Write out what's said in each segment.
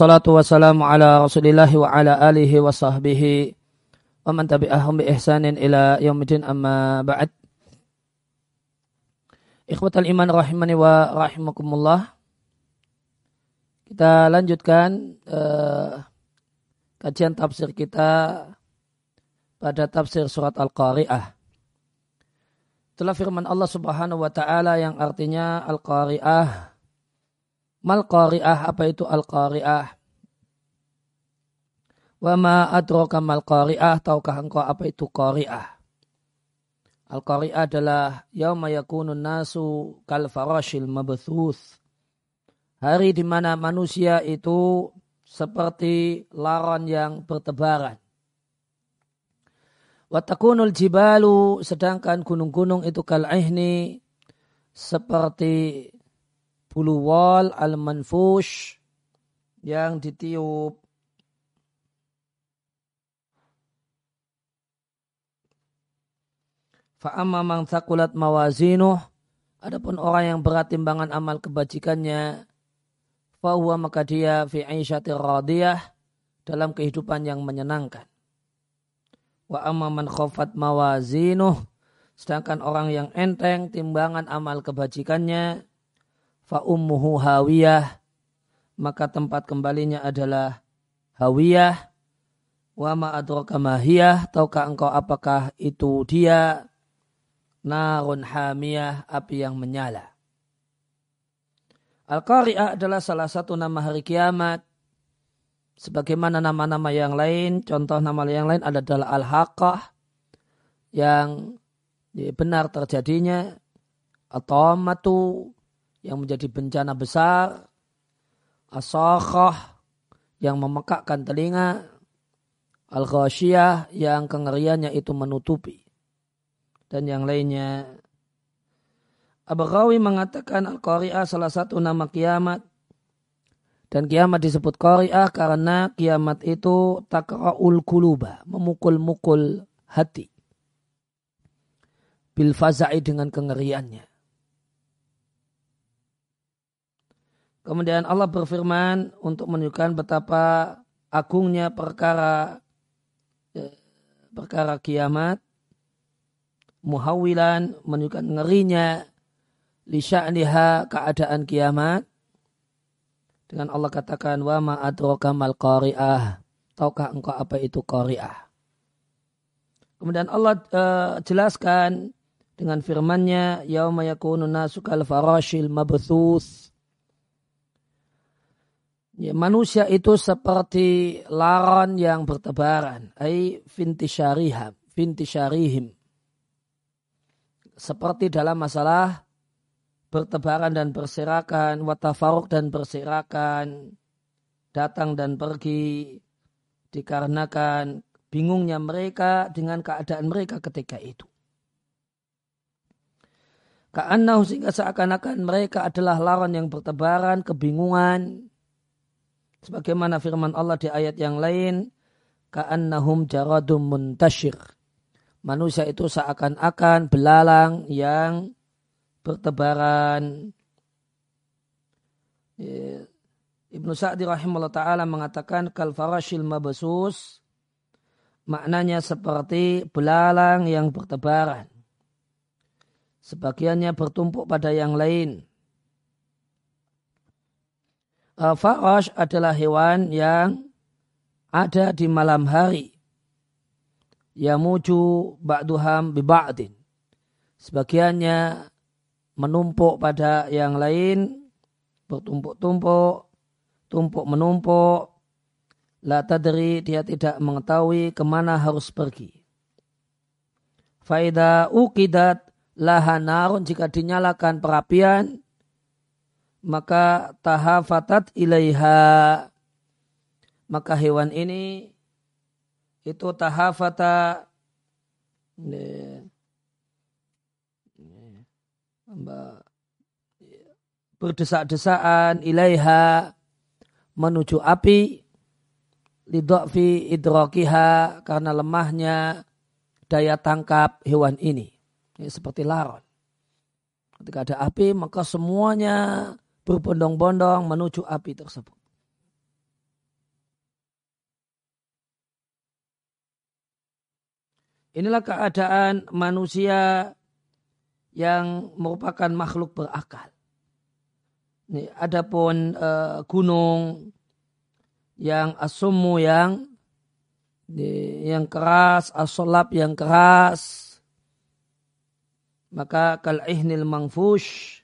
wassalatu wassalamu ala rasulillahi wa ala alihi wa sahbihi wa man tabi'ahum bi ihsanin ila yaumidin amma ba'd. Ikhwatal iman rahimani wa rahimakumullah. Kita lanjutkan uh, kajian tafsir kita pada tafsir surat Al-Qari'ah. Itulah firman Allah Subhanahu wa taala yang artinya Al-Qari'ah Mal qari'ah apa itu al qari'ah? Wa ma adraka mal qari'ah tahukah engkau apa itu qari'ah? Al qari'ah adalah yauma yakunun nasu kal farashil mabthuth. Hari di mana manusia itu seperti laron yang bertebaran. Watakunul jibalu sedangkan gunung-gunung itu kal seperti bulu wal al-manfush yang ditiup. Fa'amma man thakulat mawazinuh. Adapun orang yang berat timbangan amal kebajikannya. Fahuwa maka dia fi aisyatir radiyah. Dalam kehidupan yang menyenangkan. Wa amma man khofat mawazinuh. Sedangkan orang yang enteng timbangan amal kebajikannya fa ummuhu hawiyah. Maka tempat kembalinya adalah hawiyah. Wa ma adraka mahiyah tahukah engkau apakah itu dia? Narun hamiyah api yang menyala. Al-Qari'ah adalah salah satu nama hari kiamat. Sebagaimana nama-nama yang lain contoh nama yang lain adalah Al-Haqqah yang benar terjadinya. Atau matu yang menjadi bencana besar, asakhah yang memekakkan telinga, al yang kengeriannya itu menutupi, dan yang lainnya. Abu Ghawi mengatakan Al-Qari'ah salah satu nama kiamat dan kiamat disebut Qari'ah karena kiamat itu takra'ul kuluba, memukul-mukul hati. Bil faza'i dengan kengeriannya. Kemudian Allah berfirman untuk menunjukkan betapa agungnya perkara ya, perkara kiamat. Muhawilan menunjukkan ngerinya lisya'niha keadaan kiamat. Dengan Allah katakan wa ma adraka mal qari'ah. Tahukah engkau apa itu qari'ah? Kemudian Allah uh, jelaskan dengan firman-Nya yauma yakunu nasu kal farashil mabthuth Ya, manusia itu seperti laron yang bertebaran. Ay fintisyarihim. fintisyarihim. Seperti dalam masalah bertebaran dan berserakan, watafaruk dan berserakan, datang dan pergi, dikarenakan bingungnya mereka dengan keadaan mereka ketika itu. Ka'annahu sehingga seakan-akan mereka adalah lawan yang bertebaran, kebingungan, Sebagaimana firman Allah di ayat yang lain, ka'annahum jaradum muntashir. Manusia itu seakan-akan belalang yang bertebaran. Ya. Ibnu Sa'di rahimahullah ta'ala mengatakan kal farashil mabasus maknanya seperti belalang yang bertebaran. Sebagiannya bertumpuk pada yang lain. Uh, Farash adalah hewan yang ada di malam hari. Yamuju ba'duham biba'din. Sebagiannya menumpuk pada yang lain, bertumpuk-tumpuk, tumpuk menumpuk, la tadri dia tidak mengetahui ke mana harus pergi. Faida ukidat lahanarun jika dinyalakan perapian, maka tahafatat ilaiha. Maka hewan ini itu tahafata. Berdesak-desaan ilaiha. Menuju api. Lidokfi idrokiha. Karena lemahnya daya tangkap hewan ini. ini seperti laron. Ketika ada api maka semuanya berbondong-bondong menuju api tersebut. Inilah keadaan manusia yang merupakan makhluk berakal. Ini, adapun e, gunung yang asumu yang di, yang keras, asolap yang keras, maka kal ihnil mangfush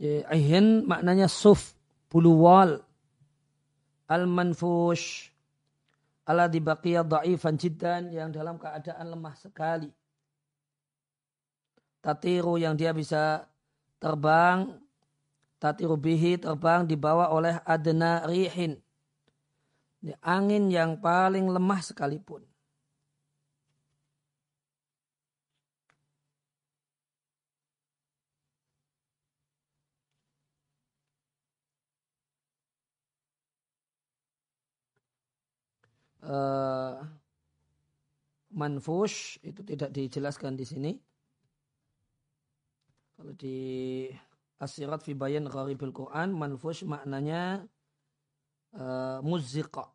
Ihin maknanya suf, bulu wal. Al manfush ala dibaqiyah da'ifan jiddan yang dalam keadaan lemah sekali. Tatiru yang dia bisa terbang, tatiru bihi terbang dibawa oleh adna rihin. Angin yang paling lemah sekalipun. Uh, manfush itu tidak dijelaskan di sini. Kalau di Asirat fi bayan gharibil Quran, manfush maknanya uh, muziqa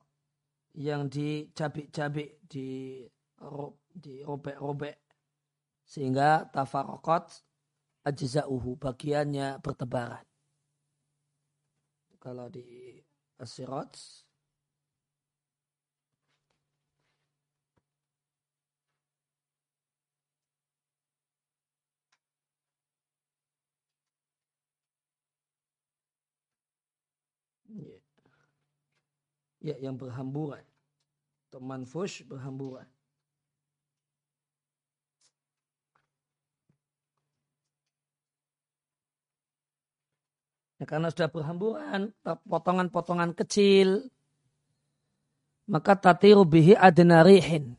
yang dicabik-cabik di di robek-robek sehingga tafarqat ajza'uhu bagiannya bertebaran. Kalau di Asirat Ya. Ya, yang berhamburan. Atau manfush berhamburan. Ya, karena sudah berhamburan, potongan-potongan kecil, maka tatiru bihi adnarihin.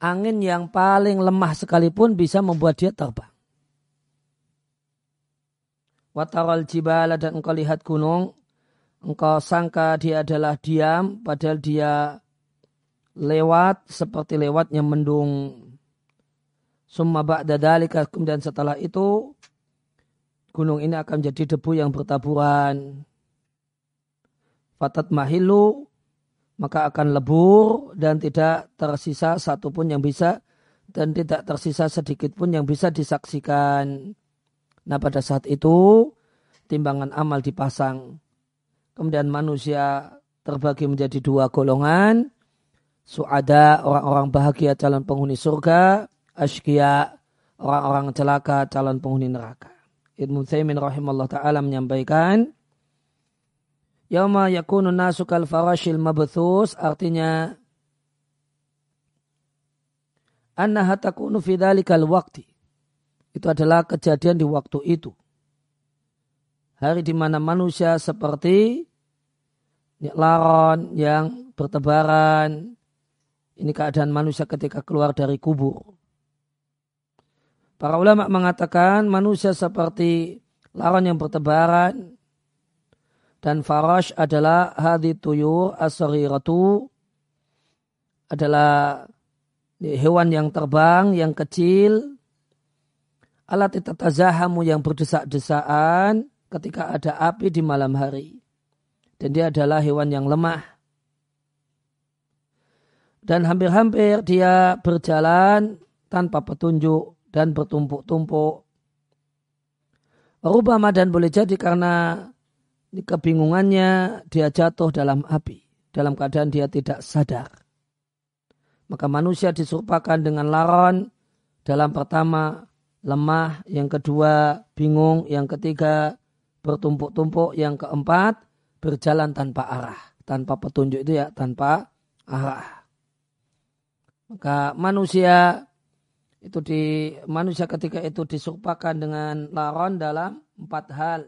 Angin yang paling lemah sekalipun bisa membuat dia terbang. Wataral jibala dan engkau lihat gunung engkau sangka dia adalah diam, padahal dia lewat seperti lewatnya mendung. Summa ba'da dalika, kemudian setelah itu, gunung ini akan menjadi debu yang bertaburan. Fatat mahilu, maka akan lebur dan tidak tersisa satupun yang bisa dan tidak tersisa sedikit pun yang bisa disaksikan. Nah pada saat itu timbangan amal dipasang Kemudian manusia terbagi menjadi dua golongan. Suada orang-orang bahagia calon penghuni surga. Ashkia orang-orang celaka calon penghuni neraka. Ibnu Thaymin rahimahullah ta'ala menyampaikan. Yawma yakunu nasu kal farashil mabthus artinya annaha takunu fi dhalikal waqti. Itu adalah kejadian di waktu itu. Hari di mana manusia seperti laron yang bertebaran. Ini keadaan manusia ketika keluar dari kubur. Para ulama mengatakan manusia seperti laron yang bertebaran dan farash adalah hadi tuyur asariratu adalah hewan yang terbang yang kecil alat tatazahamu yang berdesak-desaan ketika ada api di malam hari dan dia adalah hewan yang lemah. Dan hampir-hampir dia berjalan tanpa petunjuk dan bertumpuk-tumpuk. Rubama dan boleh jadi karena kebingungannya dia jatuh dalam api. Dalam keadaan dia tidak sadar. Maka manusia diserupakan dengan laron. Dalam pertama lemah, yang kedua bingung, yang ketiga bertumpuk-tumpuk, yang keempat berjalan tanpa arah, tanpa petunjuk itu ya, tanpa arah. Maka manusia itu di manusia ketika itu disupakan dengan laron dalam empat hal.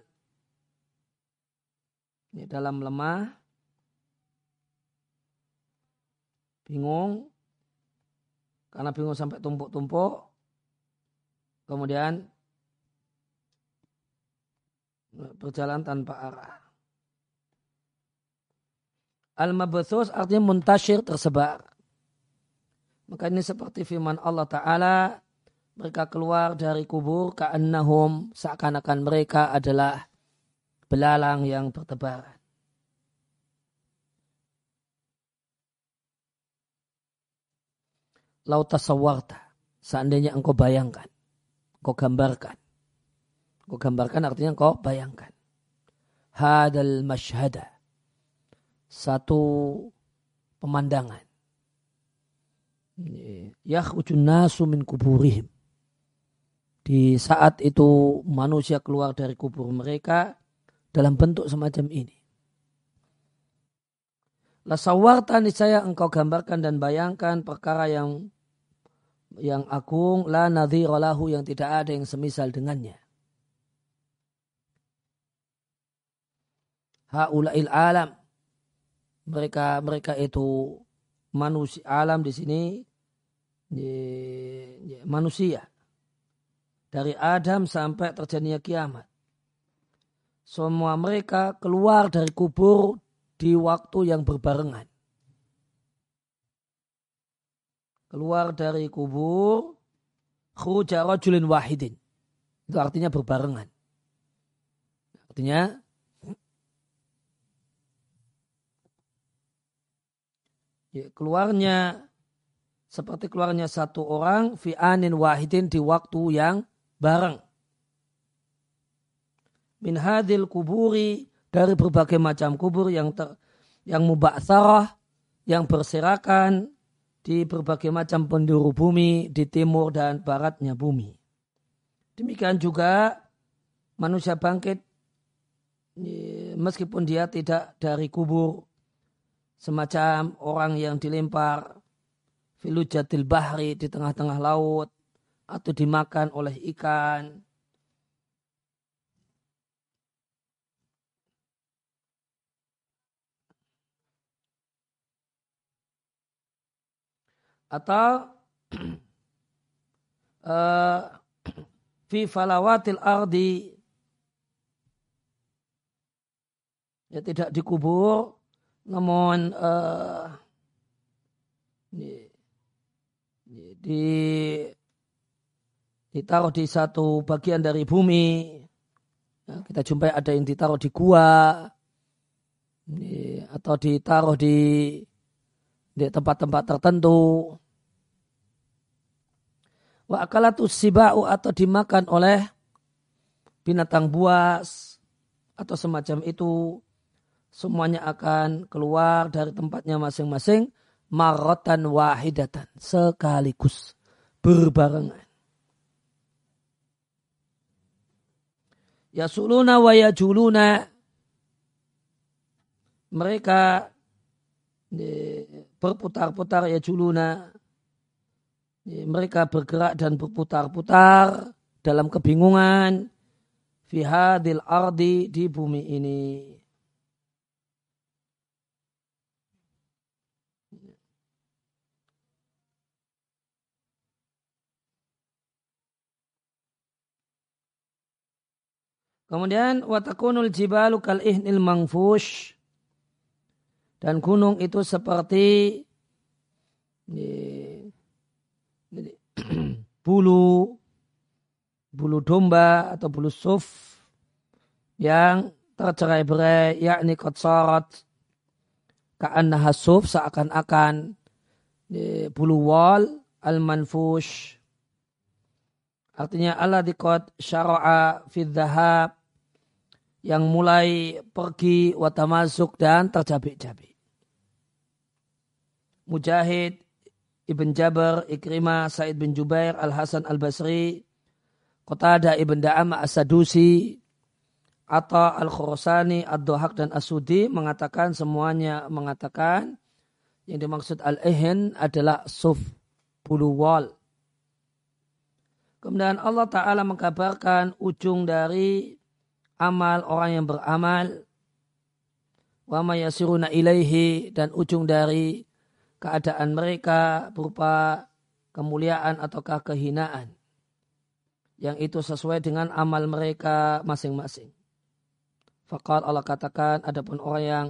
Ini dalam lemah, bingung, karena bingung sampai tumpuk-tumpuk, kemudian berjalan tanpa arah. Al-mabthus artinya muntashir tersebar. Maka ini seperti firman Allah Ta'ala, mereka keluar dari kubur ka'annahum seakan-akan mereka adalah belalang yang bertebaran. lautasawarta. Seandainya engkau bayangkan. Engkau gambarkan. Engkau gambarkan artinya engkau bayangkan. Hadal masyhada. Satu pemandangan. Yakhrujun nasu min kuburihim. Di saat itu manusia keluar dari kubur mereka dalam bentuk semacam ini. Lasawarta saya engkau gambarkan dan bayangkan perkara yang yang agung la nadhiralahu yang tidak ada yang semisal dengannya. Haulail alam mereka mereka itu manusia alam di sini manusia dari Adam sampai terjadinya kiamat. Semua mereka keluar dari kubur di waktu yang berbarengan. Keluar dari kubur, khuruja rajulin wahidin. Itu artinya berbarengan. Artinya ya, keluarnya seperti keluarnya satu orang fi anin wahidin di waktu yang bareng. Min hadil kuburi dari berbagai macam kubur yang ter, yang mubaksarah, yang berserakan di berbagai macam penduduk bumi di timur dan baratnya bumi. Demikian juga manusia bangkit meskipun dia tidak dari kubur semacam orang yang dilempar filujatil bahri di tengah-tengah laut atau dimakan oleh ikan. Atau uh, fi falawatil ardi ya tidak dikubur namun uh, di, di ditaruh di satu bagian dari bumi. Ya, kita jumpai ada yang ditaruh di gua atau ditaruh di di tempat-tempat tertentu. Wa akalatus sibau atau dimakan oleh binatang buas atau semacam itu semuanya akan keluar dari tempatnya masing-masing marotan wahidatan sekaligus berbarengan. Ya suluna wa juluna mereka berputar-putar ya juluna mereka bergerak dan berputar-putar dalam kebingungan fi hadil ardi di bumi ini. Kemudian watakunul jibalu kal ihnil mangfush. Dan gunung itu seperti bulu bulu domba atau bulu suf yang tercerai-berai yakni kotsorot ka'annaha suf seakan-akan bulu wal al-manfush. Artinya Allah dikot syara'a fi dhahab yang mulai pergi watamasuk dan tercabik-cabik. Mujahid Ibn Jabar, Ikrimah, Said bin Jubair, Al-Hasan Al-Basri, Qatada Ibn Da'am As-Sadusi, Atta Al-Khurasani, Ad-Dohak dan As-Sudi mengatakan semuanya mengatakan yang dimaksud Al-Ihin adalah suf, bulu wal. Kemudian Allah Ta'ala mengkabarkan ujung dari amal orang yang beramal. Wa yasiruna ilaihi dan ujung dari keadaan mereka berupa kemuliaan ataukah kehinaan yang itu sesuai dengan amal mereka masing-masing. Fakal Allah katakan adapun orang yang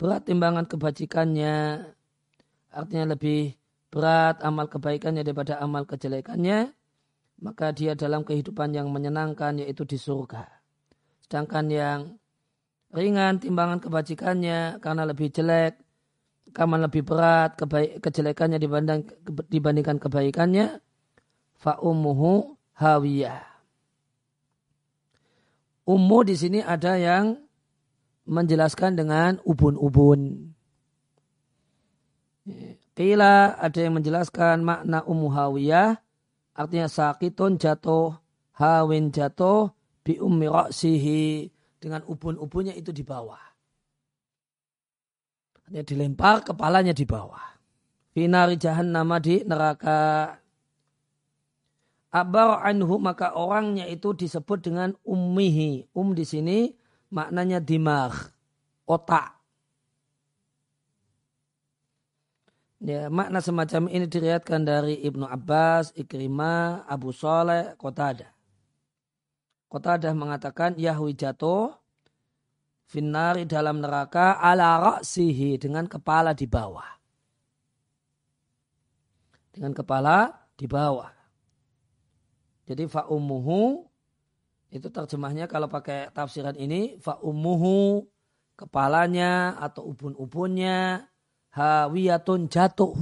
berat timbangan kebajikannya artinya lebih berat amal kebaikannya daripada amal kejelekannya maka dia dalam kehidupan yang menyenangkan yaitu di surga. Sedangkan yang ringan timbangan kebajikannya karena lebih jelek rekaman lebih berat kebaik, kejelekannya dibanding, dibandingkan kebaikannya fa ummuhu hawiyah. Ummu di sini ada yang menjelaskan dengan ubun-ubun. Kila ada yang menjelaskan makna ummu hawiyah artinya sakitun jatuh, hawin jatuh, bi ummi ra'sihi dengan ubun-ubunnya itu di bawah. Artinya dilempar kepalanya di bawah. Finari nama di neraka. Abar anhu maka orangnya itu disebut dengan ummihi. Um di sini maknanya dimag, otak. Ya, makna semacam ini diriatkan dari Ibnu Abbas, Ikrimah, Abu Saleh, Qatada. Qatada mengatakan Yahwi jatuh finari dalam neraka ala ra'sihi dengan kepala di bawah. Dengan kepala di bawah. Jadi fa'umuhu itu terjemahnya kalau pakai tafsiran ini fa'umuhu kepalanya atau ubun-ubunnya hawiyatun jatuh.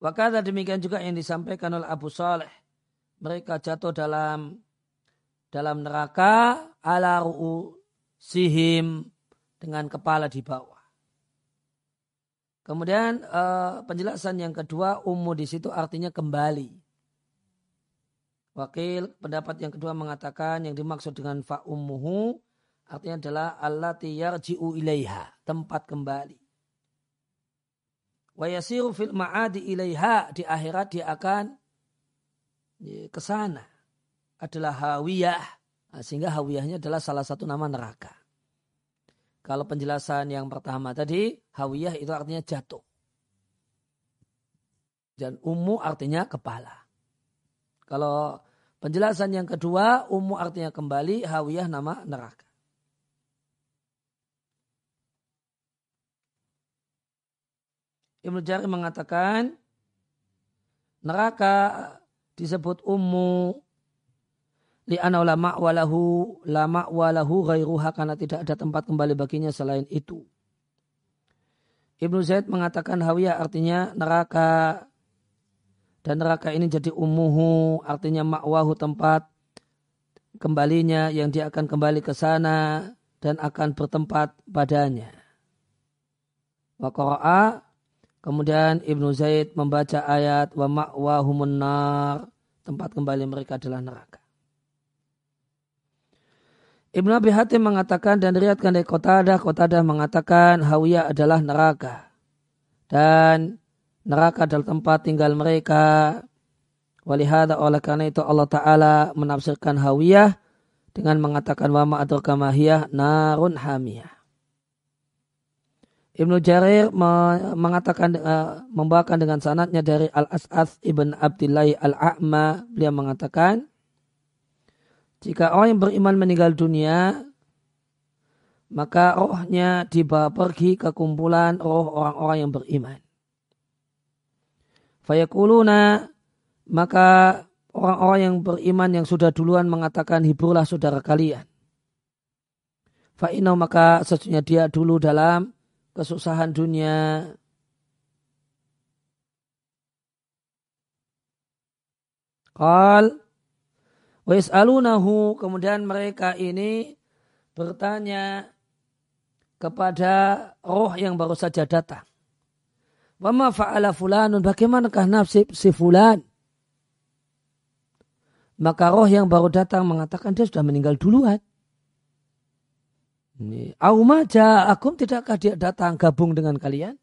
Wakata demikian juga yang disampaikan oleh Abu Saleh. Mereka jatuh dalam dalam neraka ala ru'u sihim dengan kepala di bawah. Kemudian uh, penjelasan yang kedua, ummu di situ artinya kembali. Wakil pendapat yang kedua mengatakan yang dimaksud dengan fa ummuhu artinya adalah allati yarji'u ilaiha, tempat kembali. Wa yasiru fil ma'adi ilaiha, di akhirat dia akan ke sana. Adalah hawiyah, nah, sehingga hawiyahnya adalah salah satu nama neraka. Kalau penjelasan yang pertama tadi, hawiyah itu artinya jatuh. Dan ummu artinya kepala. Kalau penjelasan yang kedua, ummu artinya kembali, hawiyah nama neraka. Ibnu Jari mengatakan neraka disebut ummu li'anau la ma'walahu la ma'walahu ghairuha karena tidak ada tempat kembali baginya selain itu. Ibnu Zaid mengatakan hawiyah artinya neraka dan neraka ini jadi umuhu artinya ma'wahu tempat kembalinya yang dia akan kembali ke sana dan akan bertempat padanya. Wa qara'a kemudian Ibnu Zaid membaca ayat wa ma'wahumun nar tempat kembali mereka adalah neraka. Ibnu Abi Hatim mengatakan dan diriatkan dari Qatadah, Qatadah mengatakan Hawiyah adalah neraka. Dan neraka adalah tempat tinggal mereka. Walihada oleh karena itu Allah Ta'ala menafsirkan Hawiyah dengan mengatakan wa ma'adur kamahiyah narun hamiyah. Ibnu Jarir mengatakan uh, membawakan dengan sanatnya dari Al As'ath ibn Abdillah Al A'ma beliau mengatakan jika orang yang beriman meninggal dunia, maka rohnya dibawa pergi ke kumpulan roh orang-orang yang beriman. Fayakuluna, maka orang-orang yang beriman yang sudah duluan mengatakan hiburlah saudara kalian. Fa'inau maka sesungguhnya dia dulu dalam kesusahan dunia. Qal Wa'is'alunahu kemudian mereka ini bertanya kepada roh yang baru saja datang. Wama fa'ala fulanun, bagaimanakah nasib si fulan? Maka roh yang baru datang mengatakan dia sudah meninggal duluan. Aumaja akum tidakkah dia datang gabung dengan kalian?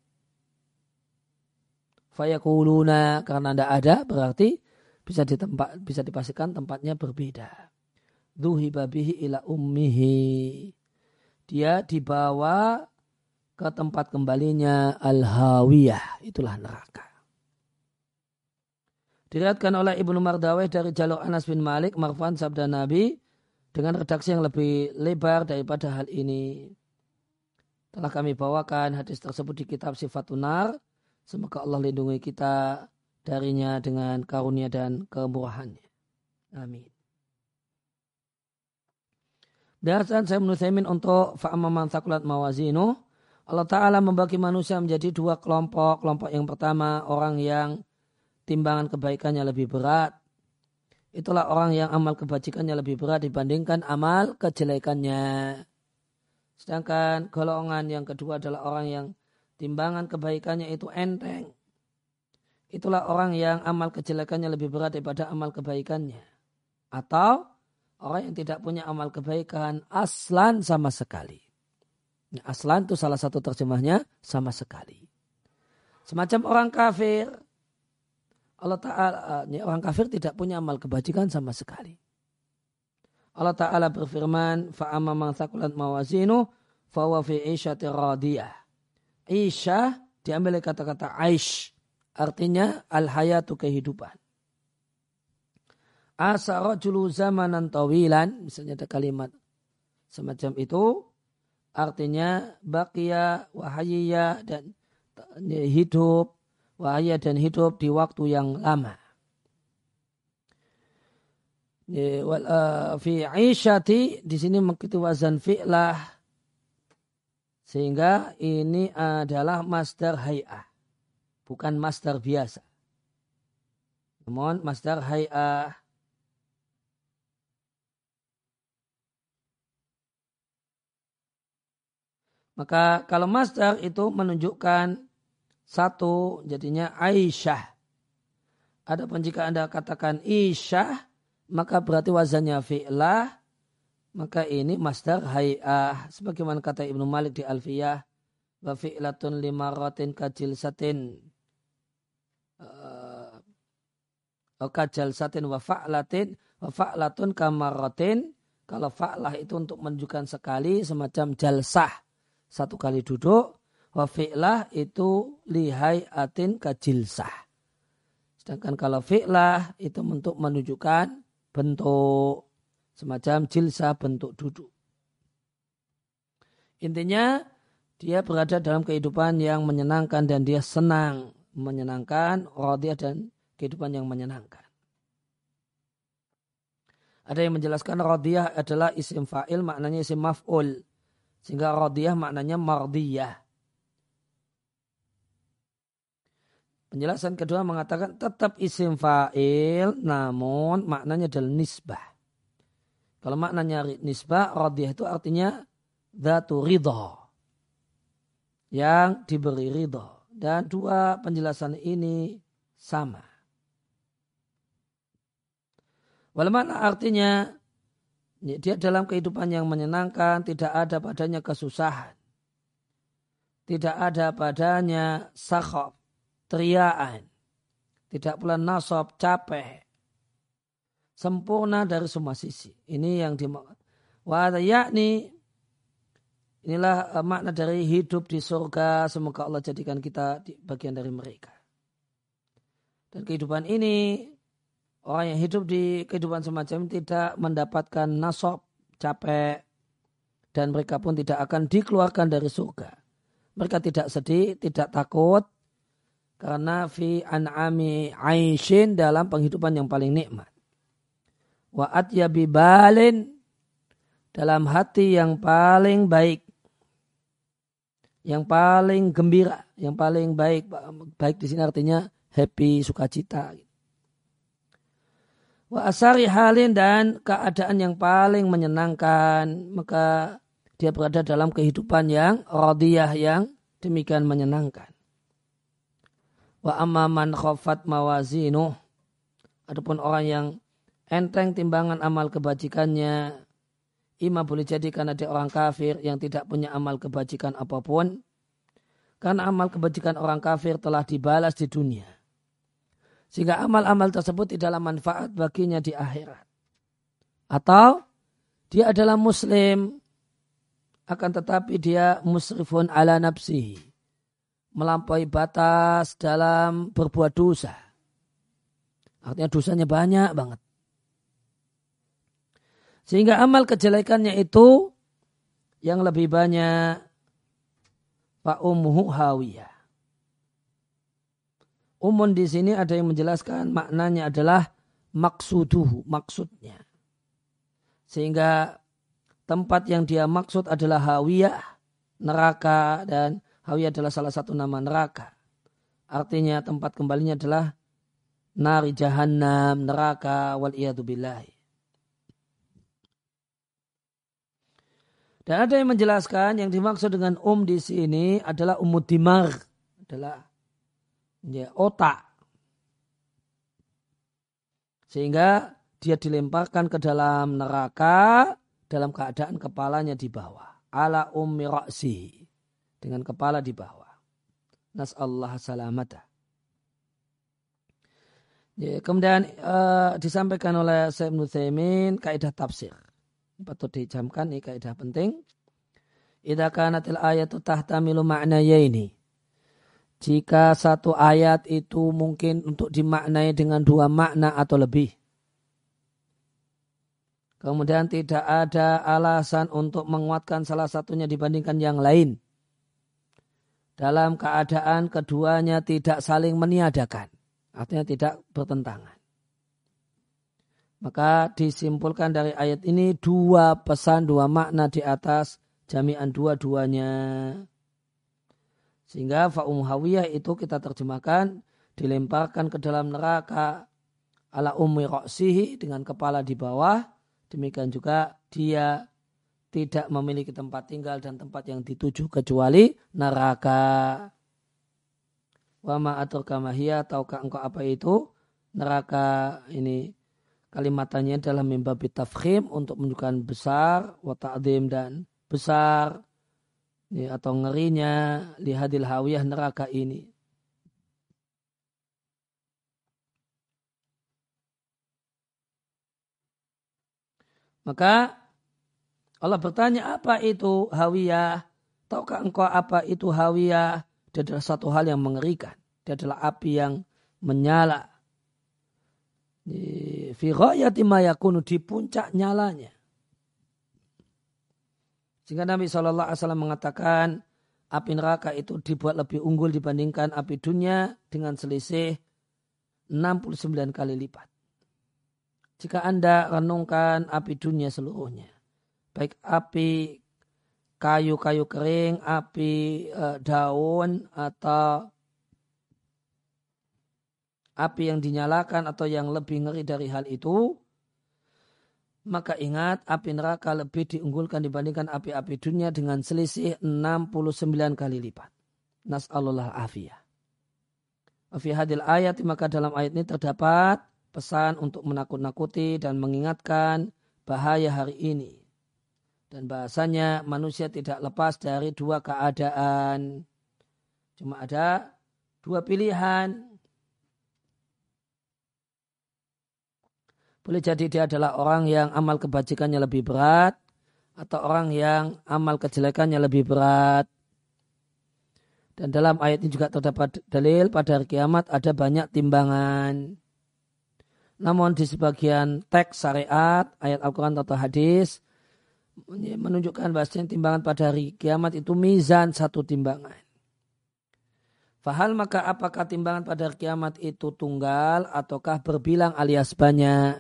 Fayakuluna karena tidak ada berarti bisa ditempat bisa dipastikan tempatnya berbeda. Duhiba bihi ila ummihi. Dia dibawa ke tempat kembalinya al-hawiyah, itulah neraka. Diriatkan oleh Ibnu Mardaweh dari jalur Anas bin Malik, Marfan sabda Nabi, dengan redaksi yang lebih lebar daripada hal ini. Telah kami bawakan hadis tersebut di kitab Sifatunar, Semoga Allah lindungi kita darinya dengan karunia dan kemurahannya. Amin. Dan saya menusaimin untuk fa'amaman sakulat mawazinu. Allah Ta'ala membagi manusia menjadi dua kelompok. Kelompok yang pertama orang yang timbangan kebaikannya lebih berat. Itulah orang yang amal kebajikannya lebih berat dibandingkan amal kejelekannya. Sedangkan golongan yang kedua adalah orang yang timbangan kebaikannya itu enteng. Itulah orang yang amal kejelekannya lebih berat daripada amal kebaikannya. Atau orang yang tidak punya amal kebaikan aslan sama sekali. Aslan itu salah satu terjemahnya sama sekali. Semacam orang kafir. Allah Ta'ala, orang kafir tidak punya amal kebajikan sama sekali. Allah Ta'ala berfirman, fa'amma man thakulat mawazinu, fawa fi radiyah. Isya diambil kata-kata aish. Artinya al-hayatu kehidupan. Asa rajulu zamanan tawilan. Misalnya ada kalimat semacam itu. Artinya bakia wahayya dan hidup. Wahaya dan hidup di waktu yang lama. Fi aisyati di sini mengikuti wazan fi'lah sehingga ini adalah master hay'ah. Bukan master biasa. Namun master hay'ah. Maka kalau master itu menunjukkan satu jadinya Aisyah. Adapun jika Anda katakan Isyah, maka berarti wazannya fi'lah maka ini masdar hay'ah. Sebagaimana kata Ibnu Malik di Alfiyah wa fi'latun lima rotin kajil satin. Uh, kajal satin wa fa'latin wa fa'latun kamarotin kalau fa'lah itu untuk menunjukkan sekali semacam jalsah satu kali duduk wa fi'lah itu lihai atin kajilsah sedangkan kalau fi'lah itu untuk menunjukkan bentuk semacam jilsa bentuk duduk. Intinya dia berada dalam kehidupan yang menyenangkan dan dia senang menyenangkan radiyah dan kehidupan yang menyenangkan. Ada yang menjelaskan radiyah adalah isim fa'il maknanya isim maf'ul. Sehingga radiyah maknanya mardiyah. Penjelasan kedua mengatakan tetap isim fa'il namun maknanya adalah nisbah. Kalau maknanya nisbah, radiyah itu artinya dhatu ridha. Yang diberi ridha. Dan dua penjelasan ini sama. Walau mana artinya dia dalam kehidupan yang menyenangkan, tidak ada padanya kesusahan. Tidak ada padanya sakhab, teriaan. Tidak pula nasab, capek sempurna dari semua sisi. Ini yang dimaksud. Yakni inilah eh, makna dari hidup di surga. Semoga Allah jadikan kita bagian dari mereka. Dan kehidupan ini orang yang hidup di kehidupan semacam tidak mendapatkan nasab, capek, dan mereka pun tidak akan dikeluarkan dari surga. Mereka tidak sedih, tidak takut, karena fi an'ami aishin dalam penghidupan yang paling nikmat. Wa atyabi balin dalam hati yang paling baik. Yang paling gembira yang paling baik baik di sini artinya happy sukacita. Wa asari halin dan keadaan yang paling menyenangkan. Maka dia berada dalam kehidupan yang radiyah yang demikian menyenangkan wa amman khafat mawazinu adapun orang yang enteng timbangan amal kebajikannya. Ima boleh jadi karena dia orang kafir yang tidak punya amal kebajikan apa pun. Karena amal kebajikan orang kafir telah dibalas di dunia. Sehingga amal-amal tersebut tidaklah manfaat baginya di akhirat. Atau dia adalah muslim akan tetapi dia musrifun ala nafsihi. Melampaui batas dalam berbuat dosa. Artinya dosanya banyak banget. Sehingga amal kejelekannya itu yang lebih banyak Pak Umuhu Hawiyah. umun di sini ada yang menjelaskan maknanya adalah maksuduhu, maksudnya. Sehingga tempat yang dia maksud adalah hawiyah, neraka, dan hawiyah adalah salah satu nama neraka. Artinya tempat kembalinya adalah nari jahannam, neraka, wal billahi. Dan ada yang menjelaskan yang dimaksud dengan um di sini adalah umud dimar, adalah ya, otak. Sehingga dia dilemparkan ke dalam neraka dalam keadaan kepalanya di bawah. Ala ummi ra'si. Dengan kepala di bawah. Nas'allah salamata. Ya, kemudian uh, disampaikan oleh Syekh Nuthaimin kaidah tafsir patut dijamkan ini kaidah penting. Idza kanatil ayatu tahtamilu ini. Jika satu ayat itu mungkin untuk dimaknai dengan dua makna atau lebih. Kemudian tidak ada alasan untuk menguatkan salah satunya dibandingkan yang lain. Dalam keadaan keduanya tidak saling meniadakan. Artinya tidak bertentangan. Maka disimpulkan dari ayat ini dua pesan, dua makna di atas jami'an dua-duanya. Sehingga fa'um hawiyah itu kita terjemahkan dilemparkan ke dalam neraka ala ummi roksihi dengan kepala di bawah. Demikian juga dia tidak memiliki tempat tinggal dan tempat yang dituju kecuali neraka. Wama atur kamahia tahukah engkau apa itu? Neraka ini kalimatannya adalah mimba bitafkhim untuk menunjukkan besar, wa ta'zim dan besar ya, atau ngerinya lihadil hawiyah neraka ini. Maka Allah bertanya apa itu hawiyah? Tahukah engkau apa itu hawiyah? Dia adalah satu hal yang mengerikan. Dia adalah api yang menyala fi ghayati ma yakunu di puncak nyalanya. Sehingga Nabi SAW mengatakan api neraka itu dibuat lebih unggul dibandingkan api dunia dengan selisih 69 kali lipat. Jika Anda renungkan api dunia seluruhnya, baik api kayu-kayu kering, api e, daun, atau api yang dinyalakan atau yang lebih ngeri dari hal itu, maka ingat api neraka lebih diunggulkan dibandingkan api-api dunia dengan selisih 69 kali lipat. Nas'alullah afiyah. Fi hadil ayat maka dalam ayat ini terdapat pesan untuk menakut-nakuti dan mengingatkan bahaya hari ini. Dan bahasanya manusia tidak lepas dari dua keadaan. Cuma ada dua pilihan Boleh jadi dia adalah orang yang amal kebajikannya lebih berat atau orang yang amal kejelekannya lebih berat. Dan dalam ayat ini juga terdapat dalil pada hari kiamat ada banyak timbangan. Namun di sebagian teks syariat, ayat Al-Quran atau hadis, menunjukkan bahasanya timbangan pada hari kiamat itu mizan satu timbangan. Fahal maka apakah timbangan pada hari kiamat itu tunggal ataukah berbilang alias banyak?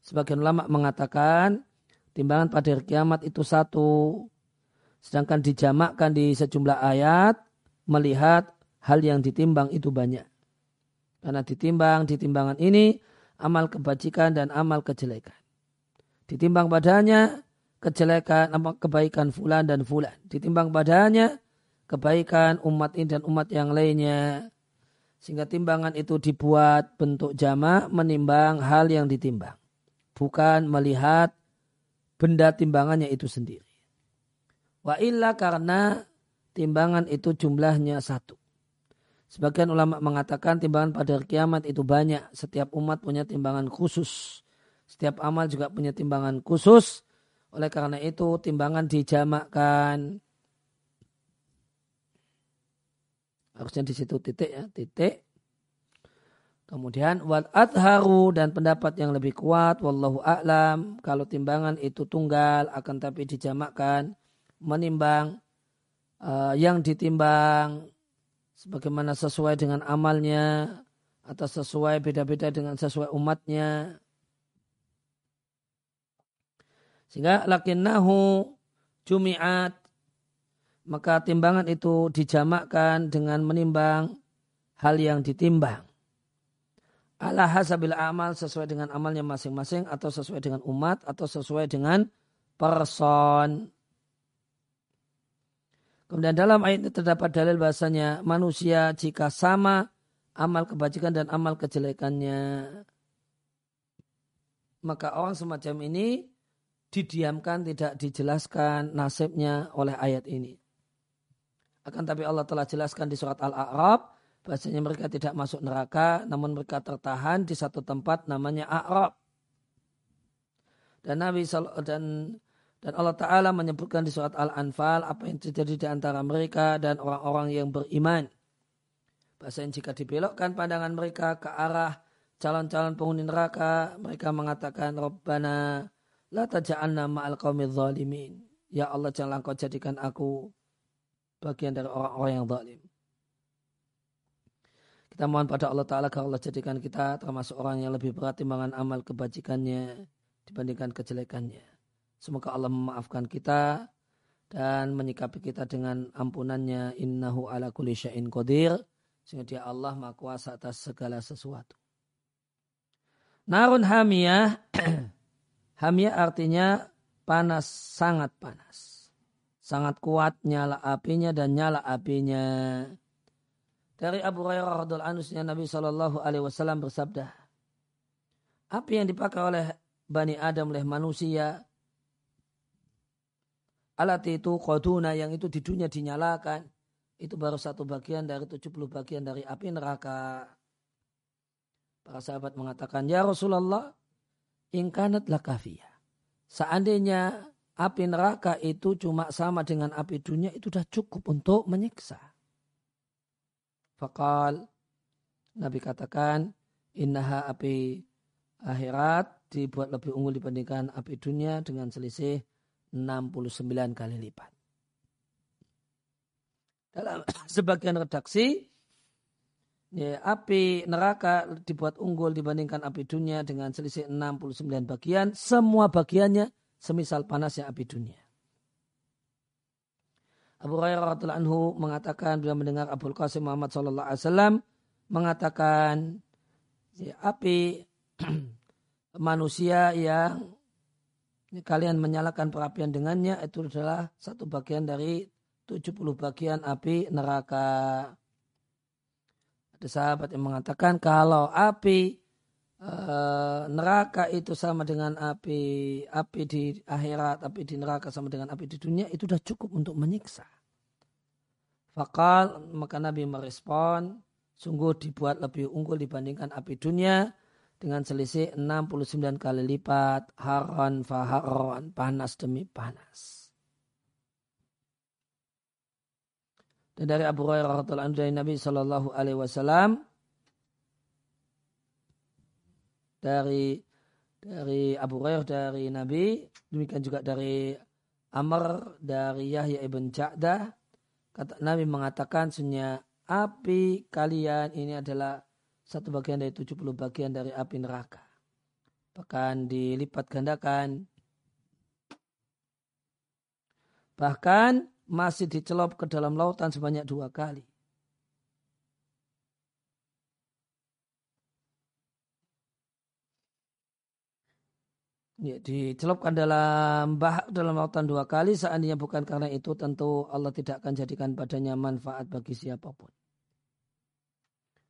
Sebagian ulama mengatakan timbangan pada hari kiamat itu satu. Sedangkan dijamakkan di sejumlah ayat melihat hal yang ditimbang itu banyak. Karena ditimbang di timbangan ini amal kebajikan dan amal kejelekan. Ditimbang padanya kejelekan, kebaikan fulan dan fulan. Ditimbang padanya kebaikan umat ini dan umat yang lainnya. Sehingga timbangan itu dibuat bentuk jama menimbang hal yang ditimbang bukan melihat benda timbangannya itu sendiri. Wa illa karena timbangan itu jumlahnya satu. Sebagian ulama mengatakan timbangan pada kiamat itu banyak. Setiap umat punya timbangan khusus. Setiap amal juga punya timbangan khusus. Oleh karena itu timbangan dijamakkan. Harusnya di situ titik ya, titik. Kemudian wal adharu dan pendapat yang lebih kuat wallahu a'lam kalau timbangan itu tunggal akan tapi dijamakkan menimbang uh, yang ditimbang sebagaimana sesuai dengan amalnya atau sesuai beda-beda dengan sesuai umatnya. Sehingga lakinnahu jumi'at maka timbangan itu dijamakkan dengan menimbang hal yang ditimbang. Ala hasabil amal sesuai dengan amalnya masing-masing atau sesuai dengan umat atau sesuai dengan person. Kemudian dalam ayat ini terdapat dalil bahasanya manusia jika sama amal kebajikan dan amal kejelekannya. Maka orang semacam ini didiamkan, tidak dijelaskan nasibnya oleh ayat ini. Akan tapi Allah telah jelaskan di surat Al-A'raf bahasanya mereka tidak masuk neraka namun mereka tertahan di satu tempat namanya A'raf. Dan Nabi dan dan Allah Ta'ala menyebutkan di surat Al-Anfal apa yang terjadi di antara mereka dan orang-orang yang beriman. Bahasa jika dibelokkan pandangan mereka ke arah calon-calon penghuni neraka, mereka mengatakan, Rabbana la taja'alna ma'al qawmi zalimin. Ya Allah janganlah kau jadikan aku bagian dari orang-orang yang zalim. Kita mohon pada Allah Ta'ala agar Allah jadikan kita termasuk orang yang lebih berat timbangan amal kebajikannya dibandingkan kejelekannya. Semoga Allah memaafkan kita dan menyikapi kita dengan ampunannya innahu ala kulli syai'in qadir sehingga dia Allah maha kuasa atas segala sesuatu. Narun hamiyah hamiyah artinya panas sangat panas. Sangat kuat nyala apinya dan nyala apinya. Dari Abu Hurairah radhiallahu anhu Nabi Shallallahu alaihi wasallam bersabda, api yang dipakai oleh Bani Adam oleh manusia alat itu koduna yang itu di dunia dinyalakan itu baru satu bagian dari 70 bagian dari api neraka. Para sahabat mengatakan, Ya Rasulullah, ingkanat lakafiyah. Seandainya api neraka itu cuma sama dengan api dunia, itu sudah cukup untuk menyiksa. Fakal, Nabi katakan, innaha api akhirat dibuat lebih unggul dibandingkan api dunia dengan selisih 69 kali lipat. Dalam sebagian redaksi, ya, api neraka dibuat unggul dibandingkan api dunia dengan selisih 69 bagian. Semua bagiannya semisal panasnya api dunia. Abu Hurairah radhiallahu anhu mengatakan bila mendengar Abu Qasim Muhammad sallallahu alaihi wasallam mengatakan ya, api manusia yang kalian menyalakan perapian dengannya itu adalah satu bagian dari 70 bagian api neraka. Ada sahabat yang mengatakan kalau api e, neraka itu sama dengan api api di akhirat, api di neraka sama dengan api di dunia itu sudah cukup untuk menyiksa. Fakal maka Nabi merespon sungguh dibuat lebih unggul dibandingkan api dunia dengan selisih 69 kali lipat haron faharon panas demi panas. Dan dari Abu Hurairah radhiyallahu dari Nabi Shallallahu alaihi wasallam dari dari Abu Hurairah dari Nabi demikian juga dari Amr dari Yahya ibn Ja'dah kata Nabi mengatakan sunya api kalian ini adalah satu bagian dari 70 bagian dari api neraka. Bahkan dilipat gandakan. Bahkan masih dicelup ke dalam lautan sebanyak dua kali. Ya, dicelupkan dalam bah dalam lautan dua kali seandainya bukan karena itu tentu Allah tidak akan jadikan padanya manfaat bagi siapa pun.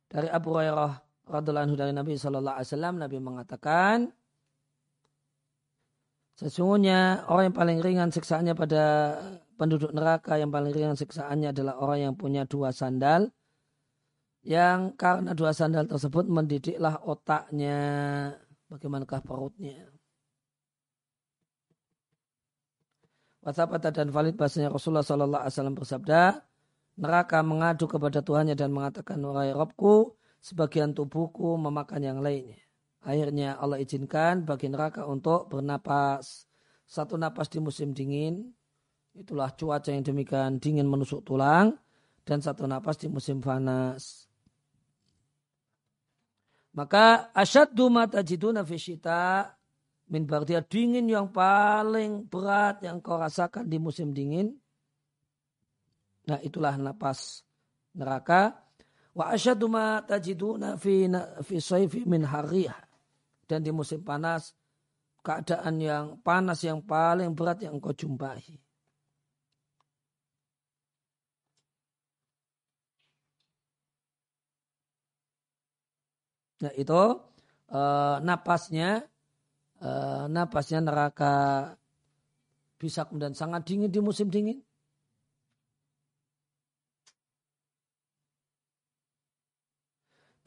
Dari Abu Hurairah radhiallahu anhu dari Nabi Shallallahu Alaihi Wasallam Nabi mengatakan sesungguhnya orang yang paling ringan siksaannya pada penduduk neraka yang paling ringan siksaannya adalah orang yang punya dua sandal yang karena dua sandal tersebut mendidiklah otaknya bagaimanakah perutnya Wasapata dan valid bahasanya Rasulullah Sallallahu Alaihi Wasallam bersabda, neraka mengadu kepada Tuhannya dan mengatakan wahai Robku sebagian tubuhku memakan yang lainnya. Akhirnya Allah izinkan bagi neraka untuk bernapas. Satu napas di musim dingin, itulah cuaca yang demikian dingin menusuk tulang. dan satu napas di musim panas. Maka asyaddu mata jiduna fisyita min dia dingin yang paling berat yang kau rasakan di musim dingin. Nah itulah napas neraka. Wa asyaddu ma tajiduna fi, fi min hariyah. Dan di musim panas keadaan yang panas yang paling berat yang kau jumpai. Nah itu uh, napasnya uh, napasnya neraka bisa kemudian sangat dingin di musim dingin.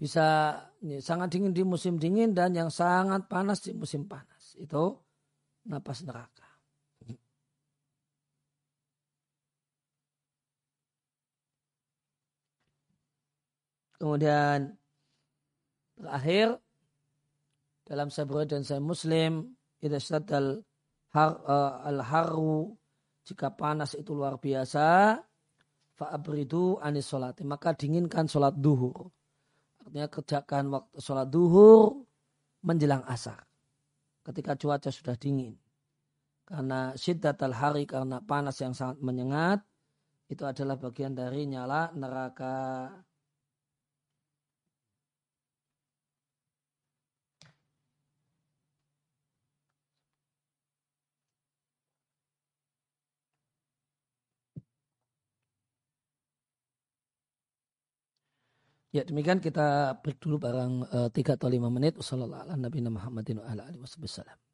Bisa ini, sangat dingin di musim dingin dan yang sangat panas di musim panas. Itu napas neraka. Kemudian Terakhir dalam saya dan saya Muslim idza har, uh, al haru jika panas itu luar biasa fa'abridu anis solati maka dinginkan sholat duhur. Artinya kerjakan waktu sholat duhur menjelang asar ketika cuaca sudah dingin. Karena al hari karena panas yang sangat menyengat itu adalah bagian dari nyala neraka Ya demikian kita break dulu barang uh, eh, 3 atau 5 menit. Wassalamualaikum warahmatullahi wabarakatuh.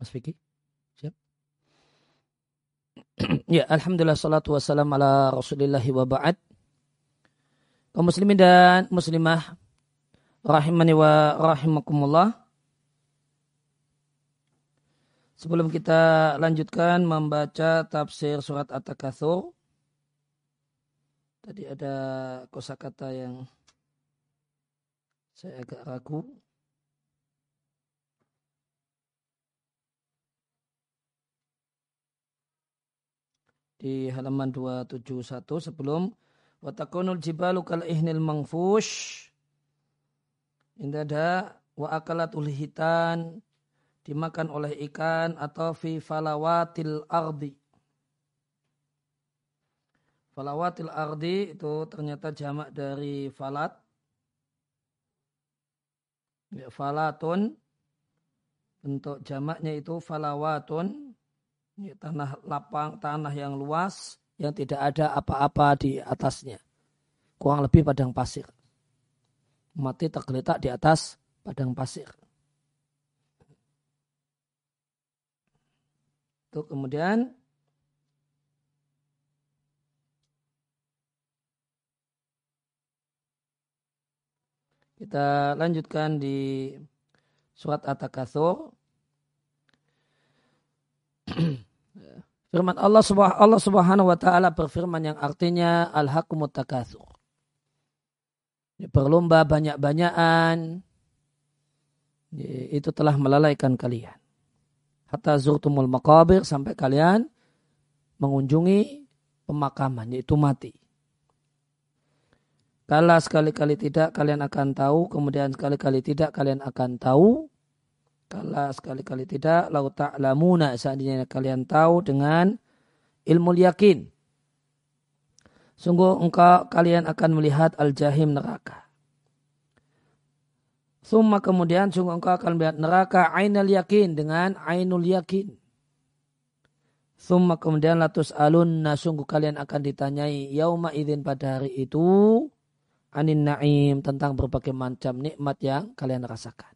Mas Vicky? Siap? ya, Alhamdulillah salatu wassalam ala rasulillahi wa ba'd. Kaum muslimin dan muslimah rahimani wa rahimakumullah. Sebelum kita lanjutkan membaca tafsir surat At-Takatsur, tadi ada kosakata yang saya agak ragu. Di halaman 271 sebelum watakunul jibalu kal ihnil mangfush. Ini ada wa akalatul hitan dimakan oleh ikan atau fi falawatil ardi. Falawatil ardi itu ternyata jamak dari falat Ya, falatun bentuk jamaknya itu falawatun ya, tanah lapang tanah yang luas yang tidak ada apa-apa di atasnya. Kurang lebih padang pasir. Mati tergeletak di atas padang pasir. Itu kemudian. Kita lanjutkan di surat At-Takatsur. Firman Allah subhanahu, Allah subhanahu wa ta'ala berfirman yang artinya Al-Hakumut Takatsur. Berlomba banyak-banyakan itu telah melalaikan kalian. Hatta zurtumul makabir sampai kalian mengunjungi pemakaman yaitu mati. Kala sekali-kali tidak kalian akan tahu, kemudian sekali-kali tidak kalian akan tahu. Kala sekali-kali tidak, lau ta'lamuna seandainya kalian tahu dengan ilmu yakin. Sungguh engkau kalian akan melihat al-jahim neraka. Summa kemudian sungguh engkau akan melihat neraka ainul yakin dengan ainul yakin. Summa kemudian latus alun sungguh kalian akan ditanyai yauma idin pada hari itu anin na'im tentang berbagai macam nikmat yang kalian rasakan.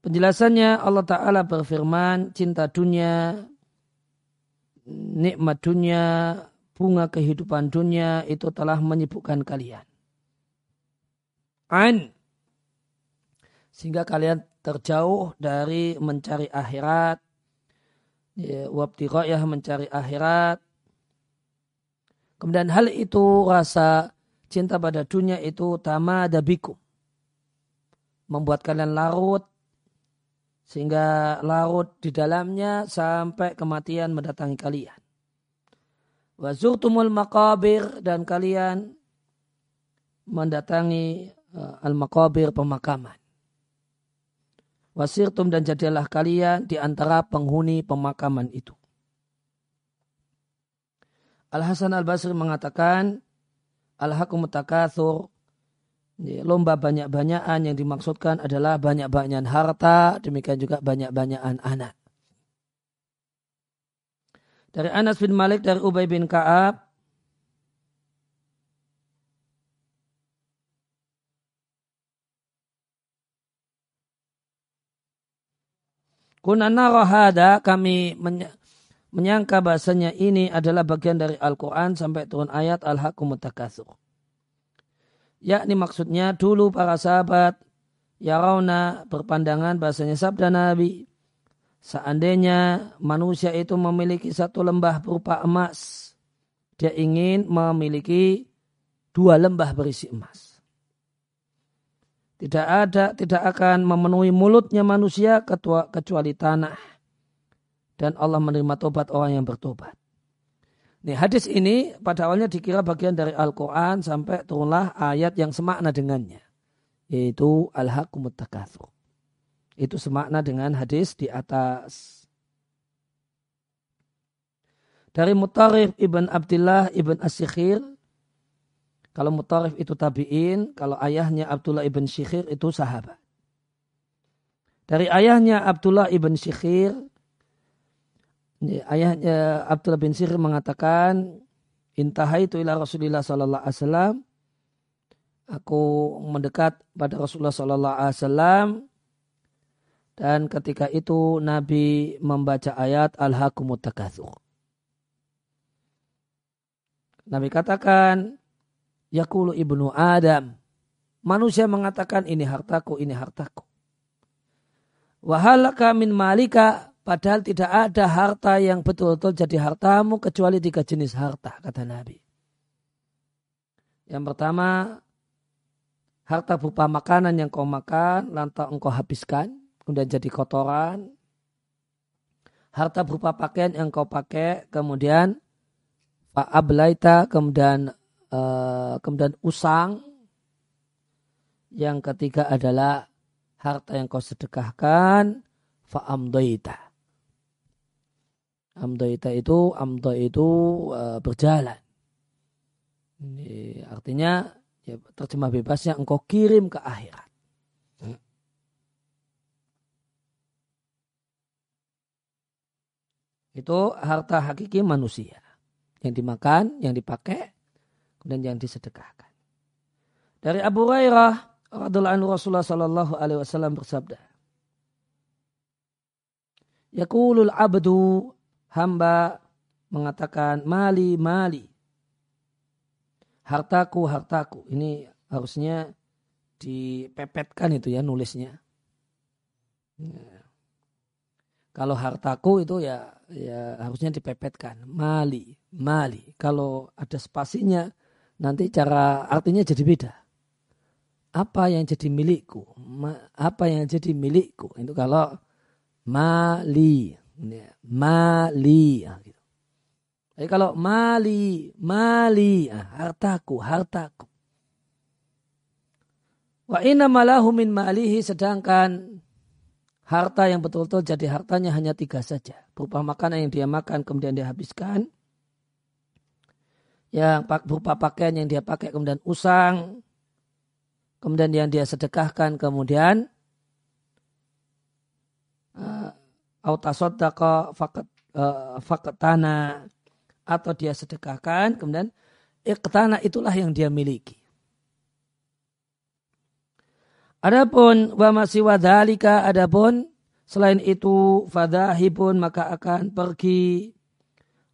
Penjelasannya Allah Ta'ala berfirman cinta dunia, nikmat dunia, bunga kehidupan dunia itu telah menyibukkan kalian. An. Sehingga kalian terjauh dari mencari akhirat. Ya, wabtiqa'yah mencari akhirat Kemudian hal itu rasa cinta pada dunia itu tama dabiku. Membuat kalian larut sehingga larut di dalamnya sampai kematian mendatangi kalian. Wazurtumul makabir dan kalian mendatangi uh, al-makabir pemakaman. Wasirtum dan jadilah kalian di antara penghuni pemakaman itu. Al Hasan Al Basri mengatakan al hakum takatsur lomba banyak-banyakan yang dimaksudkan adalah banyak-banyakan harta, demikian juga banyak-banyakan anak. Dari Anas bin Malik dari Ubay bin Ka'ab Kunana rohada kami menyangka bahasanya ini adalah bagian dari Al-Quran sampai turun ayat Al-Hakumut Takatsur. Yakni maksudnya dulu para sahabat Yarauna berpandangan bahasanya sabda Nabi. Seandainya manusia itu memiliki satu lembah berupa emas dia ingin memiliki dua lembah berisi emas. Tidak ada tidak akan memenuhi mulutnya manusia kecuali tanah. Dan Allah menerima tobat orang yang bertobat. Nih, hadis ini pada awalnya dikira bagian dari Al-Quran sampai turunlah ayat yang semakna dengannya. Yaitu Al-Hakumut Takathur. Itu semakna dengan hadis di atas. Dari Mutarif Ibn Abdullah Ibn As-Sikhir. Kalau Mutarif itu tabi'in. Kalau ayahnya Abdullah Ibn Sikhir itu sahabat. Dari ayahnya Abdullah Ibn Sikhir ayahnya Abdullah bin Sir mengatakan intaha itu ila Rasulullah sallallahu alaihi wasallam aku mendekat pada Rasulullah sallallahu alaihi wasallam Dan ketika itu Nabi membaca ayat Al-Hakumut Takathur. Nabi katakan, Yakulu ibnu Adam. Manusia mengatakan ini hartaku, ini hartaku. Wahalaka min malika, padahal tidak ada harta yang betul-betul jadi hartamu kecuali tiga jenis harta, kata Nabi. Yang pertama, harta berupa makanan yang kau makan, lantas engkau habiskan, kemudian jadi kotoran. Harta berupa pakaian yang kau pakai, kemudian ablaita, kemudian uh, kemudian usang. Yang ketiga adalah harta yang kau sedekahkan fa'amdaita. Amdaita itu amda itu uh, berjalan. Ini artinya ya, terjemah bebasnya engkau kirim ke akhirat. Itu harta hakiki manusia. Yang dimakan, yang dipakai, dan yang disedekahkan. Dari Abu Hurairah radhiallahu anhu Rasulullah sallallahu alaihi wasallam bersabda. Yaqulul abdu hamba mengatakan mali mali. Hartaku hartaku. Ini harusnya dipepetkan itu ya nulisnya. Ya. Kalau hartaku itu ya ya harusnya dipepetkan. Mali, mali. Kalau ada spasinya nanti cara artinya jadi beda apa yang jadi milikku, apa yang jadi milikku. Itu kalau mali, mali. Nah, gitu. Kalau mali, mali, nah, hartaku, hartaku. Wa inna malahu min malihi sedangkan harta yang betul-betul jadi hartanya hanya tiga saja. Berupa makanan yang dia makan kemudian dia habiskan. Yang berupa pakaian yang dia pakai kemudian usang kemudian yang dia sedekahkan kemudian uh, autasodaka fakat uh, fakatana atau dia sedekahkan kemudian iktana itulah yang dia miliki. Adapun wa masih wadhalika adapun selain itu fadahibun maka akan pergi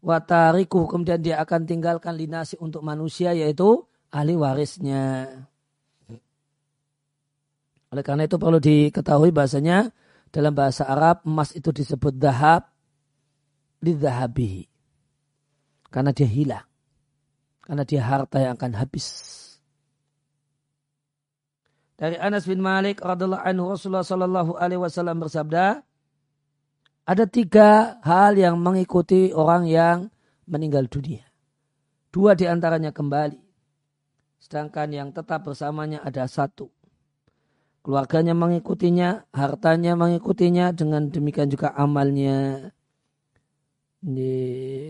watariku kemudian dia akan tinggalkan linasi untuk manusia yaitu ahli warisnya. Oleh karena itu perlu diketahui bahasanya dalam bahasa Arab emas itu disebut dahab lidhahabihi. Karena dia hilang. Karena dia harta yang akan habis. Dari Anas bin Malik radhiallahu anhu Rasulullah sallallahu alaihi wasallam bersabda, ada tiga hal yang mengikuti orang yang meninggal dunia. Dua di antaranya kembali. Sedangkan yang tetap bersamanya ada satu keluarganya mengikutinya, hartanya mengikutinya, dengan demikian juga amalnya. Ini,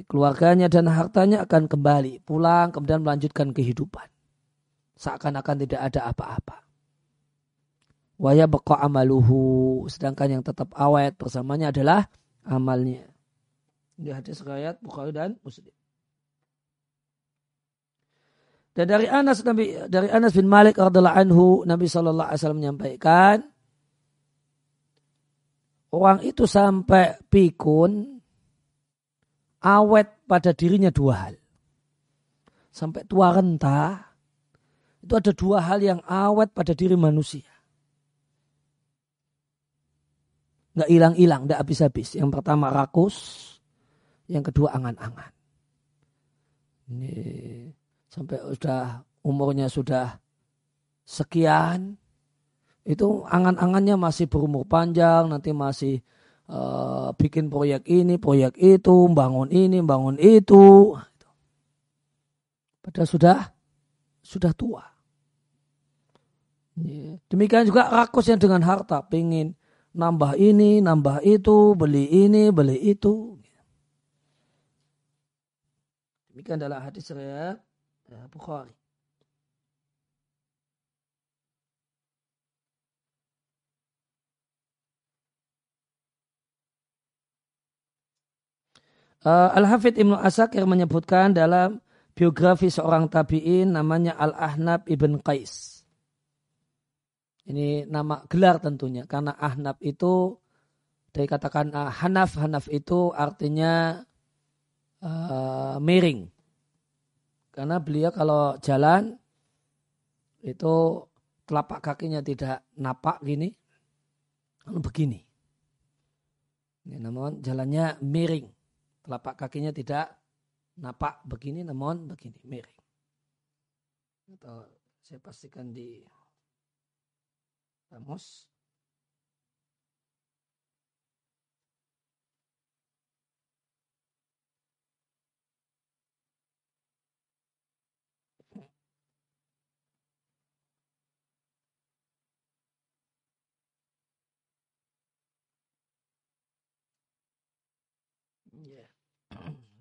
keluarganya dan hartanya akan kembali, pulang, kemudian melanjutkan kehidupan. Seakan-akan tidak ada apa-apa. Waya beko amaluhu, sedangkan yang tetap awet bersamanya adalah amalnya. Ini hadis riwayat Bukhari dan Muslim. Dan dari Anas Nabi dari Anas bin Malik radhiallahu anhu Nabi Shallallahu alaihi wasallam menyampaikan orang itu sampai pikun awet pada dirinya dua hal. Sampai tua renta itu ada dua hal yang awet pada diri manusia. Nggak hilang-hilang, nggak habis-habis. Yang pertama rakus, yang kedua angan-angan. Ini sampai sudah umurnya sudah sekian itu angan-angannya masih berumur panjang nanti masih uh, bikin proyek ini proyek itu bangun ini bangun itu. Padahal sudah sudah tua. Iya. demikian juga rakus yang dengan harta. Pengen nambah ini nambah itu beli ini beli itu. Demikian adalah hadis riwayat Bukhari. Uh, Al-Hafidh Ibnu Asakir menyebutkan dalam biografi seorang tabi'in namanya Al-Ahnab Ibn Qais. Ini nama gelar tentunya karena Ahnab itu dari katakan uh, hanaf hanaf itu artinya uh, miring karena beliau kalau jalan itu telapak kakinya tidak napak gini lalu begini. Ini namun jalannya miring. Telapak kakinya tidak napak begini namun begini miring. Atau saya pastikan di kamus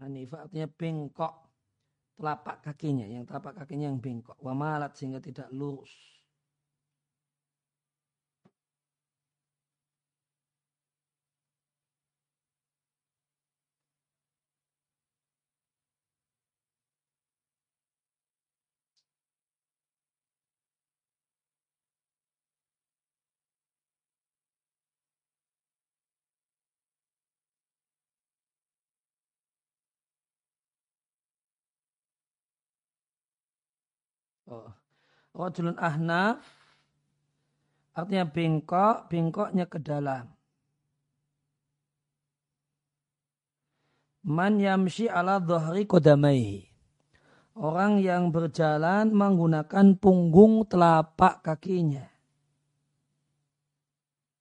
Hanifah artinya bengkok telapak kakinya, yang telapak kakinya yang bengkok. Wamalat sehingga tidak lurus. Rajulun ahnaf artinya bengkok, bengkoknya ke dalam. Man yamshi ala dhahri kodamai. Orang yang berjalan menggunakan punggung telapak kakinya.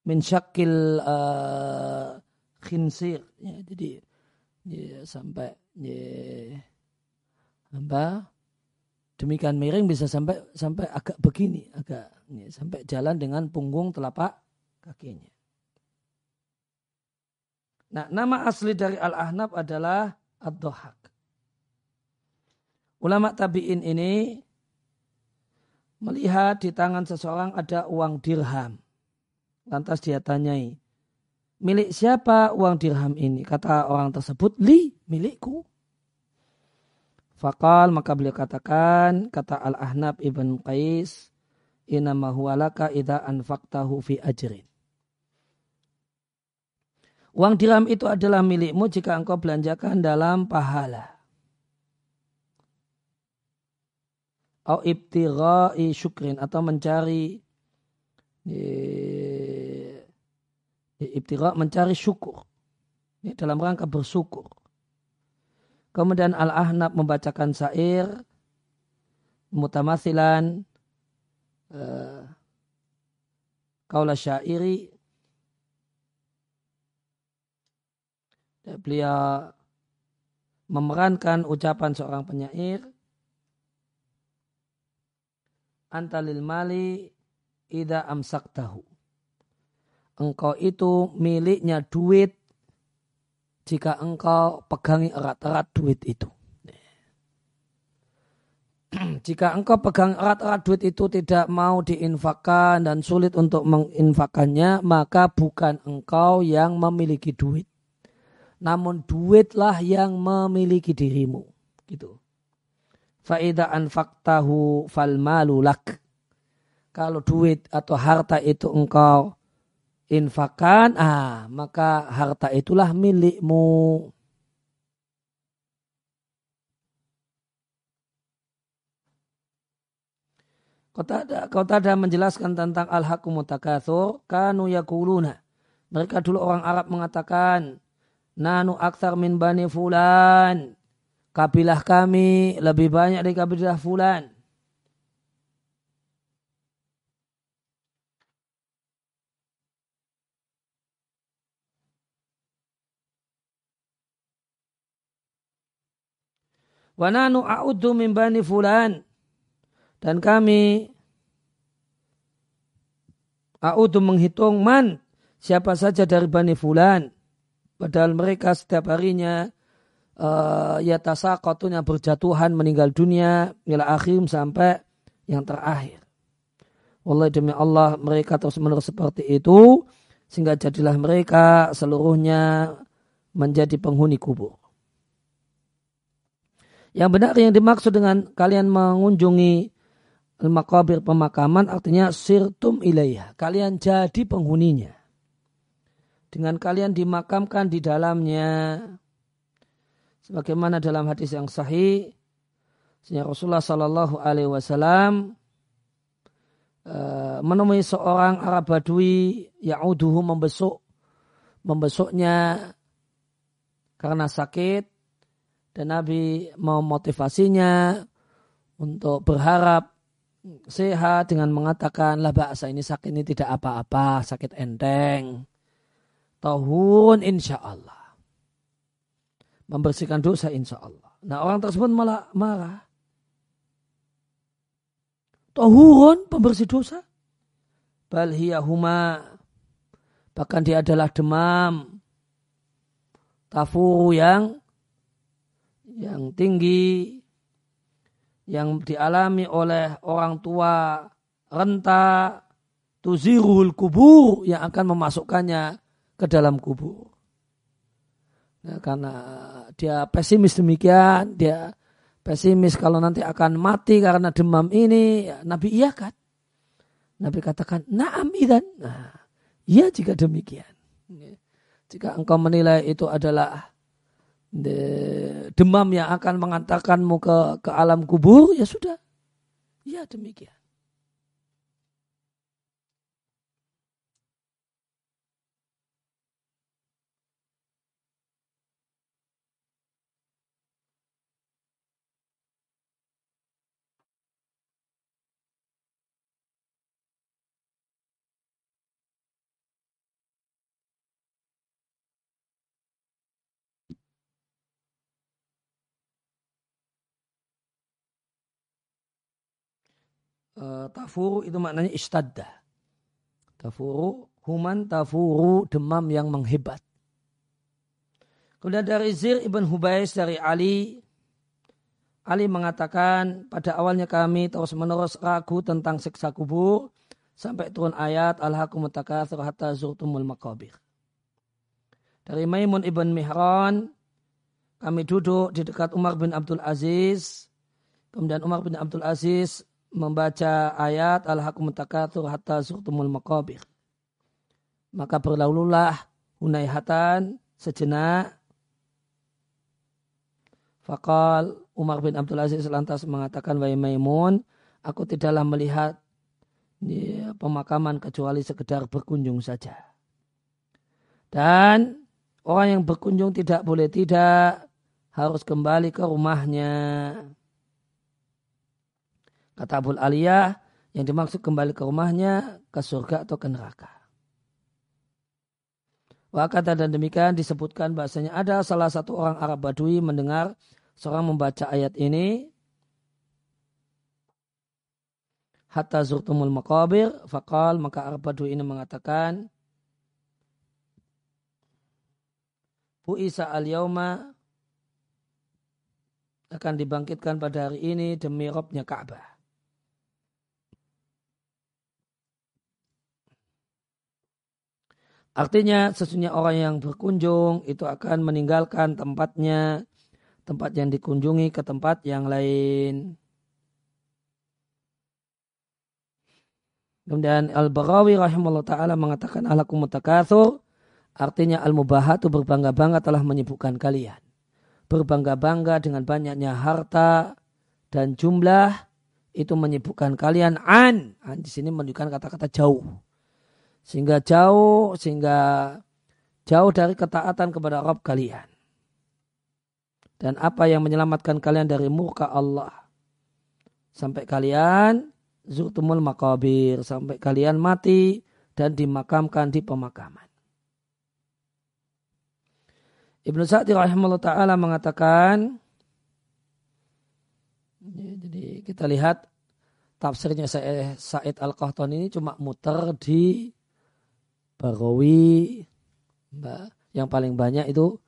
Min syakil uh, khinsir. Ya, jadi ya, sampai ya, apa demikian miring bisa sampai sampai agak begini, agak ya, sampai jalan dengan punggung telapak kakinya. Nah, nama asli dari Al-Ahnaf adalah Ad-Dohak. Ulama tabi'in ini melihat di tangan seseorang ada uang dirham. Lantas dia tanyai, milik siapa uang dirham ini? Kata orang tersebut, li, milikku. Fakal maka beliau katakan kata Al Ahnab ibn Qais inama huwa laka idza anfaqtahu fi ajrin. Uang dirham itu adalah milikmu jika engkau belanjakan dalam pahala. Au ibtirai syukrin atau mencari ibtira mencari syukur. dalam rangka bersyukur. Kemudian Al-Ahnab membacakan syair mutamasilan uh, kaula syairi. Beliau memerankan ucapan seorang penyair antalil mali ida amsak tahu engkau itu miliknya duit jika engkau pegangi erat-erat duit itu. Jika engkau pegang erat-erat duit itu tidak mau diinfakkan dan sulit untuk menginfakkannya, maka bukan engkau yang memiliki duit. Namun duitlah yang memiliki dirimu. Gitu. Fa'idha anfaktahu fal malulak. Kalau duit atau harta itu engkau infakan, ah maka harta itulah milikmu. Kota ada menjelaskan tentang al-hakum takathur, kanu yakuluna. Mereka dulu orang Arab mengatakan, nanu aksar min bani fulan. Kabilah kami lebih banyak dari kabilah fulan. Wananu a'udhu min bani fulan. Dan kami a'udhu menghitung man siapa saja dari bani fulan. Padahal mereka setiap harinya uh, ya tasaqatunya berjatuhan meninggal dunia ila akhir sampai yang terakhir. Wallah demi Allah mereka terus menerus seperti itu sehingga jadilah mereka seluruhnya menjadi penghuni kubur. Yang benar yang dimaksud dengan kalian mengunjungi makabir pemakaman artinya sirtum ilayah. Kalian jadi penghuninya. dengan kalian dimakamkan di dalamnya. Sebagaimana dalam hadis yang sahih, Sehingga Rasulullah Sallallahu Alaihi Wasallam eh, menemui seorang Arab Badui yang uduhu membesuk membesuknya karena sakit dan Nabi memotivasinya untuk berharap sehat dengan mengatakan lah bahasa ini sakit ini tidak apa-apa sakit enteng tahun insya Allah membersihkan dosa insya Allah nah orang tersebut malah marah Tohurun pembersih dosa. Bal huma. Bahkan dia adalah demam. Tafuru yang yang tinggi yang dialami oleh orang tua renta tuzirul kubur yang akan memasukkannya ke dalam kubur. Nah, karena dia pesimis demikian, dia pesimis kalau nanti akan mati karena demam ini, ya, Nabi iya kan? Nabi katakan, naam idan. Nah, iya jika demikian. Jika engkau menilai itu adalah demam yang akan mengantarkanmu ke, ke alam kubur, ya sudah. Iya demikian. Uh, tafuru itu maknanya istadda. Tafuru, human tafuru, demam yang menghebat. Kemudian dari Zir ibn Hubais dari Ali, Ali mengatakan pada awalnya kami terus menerus ragu tentang siksa kubur sampai turun ayat al-hakum takatsur hatta zurtumul maqabir. Dari Maimun ibn Mihran kami duduk di dekat Umar bin Abdul Aziz. Kemudian Umar bin Abdul Aziz membaca ayat al-hakum takatsur hatta zurtumul maqabir. Maka berlalulah hunaihatan sejenak. Fakal Umar bin Abdul Aziz lantas mengatakan, Wahai Maimun, aku tidaklah melihat ya, pemakaman kecuali sekedar berkunjung saja. Dan orang yang berkunjung tidak boleh tidak harus kembali ke rumahnya. Kata Abu Aliyah, yang dimaksud kembali ke rumahnya, ke surga atau ke neraka. Wakata dan demikian disebutkan bahasanya ada salah satu orang Arab Badui mendengar seorang membaca ayat ini. Hatta zurtumul maqabir, fakal maka Arab Badui ini mengatakan, Bu Isa al-Yawma akan dibangkitkan pada hari ini demi robnya Ka'bah. Artinya sesungguhnya orang yang berkunjung itu akan meninggalkan tempatnya, tempat yang dikunjungi ke tempat yang lain. Kemudian Al-Barawi rahimahullah ta'ala mengatakan alakum mutakathur. Artinya al-mubahatu berbangga-bangga telah menyibukkan kalian. Berbangga-bangga dengan banyaknya harta dan jumlah itu menyibukkan kalian an. an di sini menunjukkan kata-kata jauh sehingga jauh sehingga jauh dari ketaatan kepada Rabb kalian. Dan apa yang menyelamatkan kalian dari murka Allah. Sampai kalian zurtumul makabir. Sampai kalian mati dan dimakamkan di pemakaman. Ibnu Sa'di rahimahullah ta'ala mengatakan jadi kita lihat tafsirnya Said Al-Qahtani ini cuma muter di Bagawi yang paling banyak itu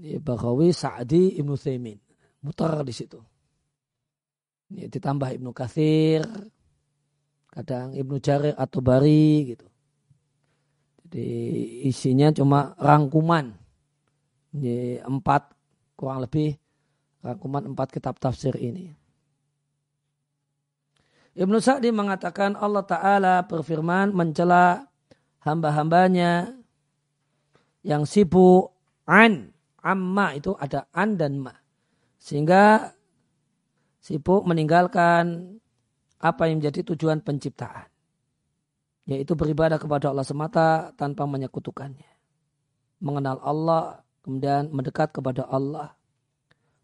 Bagawi Sa'di Ibnu Thaimin mutar di situ. Ya, ditambah Ibnu Kathir kadang Ibnu Jarir atau Bari gitu. Jadi isinya cuma rangkuman. Ya, empat kurang lebih rangkuman empat kitab tafsir ini. Ibnu Sa'di mengatakan Allah Ta'ala berfirman mencela hamba-hambanya yang sibuk an amma itu ada an dan ma. Sehingga sibuk meninggalkan apa yang menjadi tujuan penciptaan yaitu beribadah kepada Allah semata tanpa menyekutukannya. Mengenal Allah kemudian mendekat kepada Allah.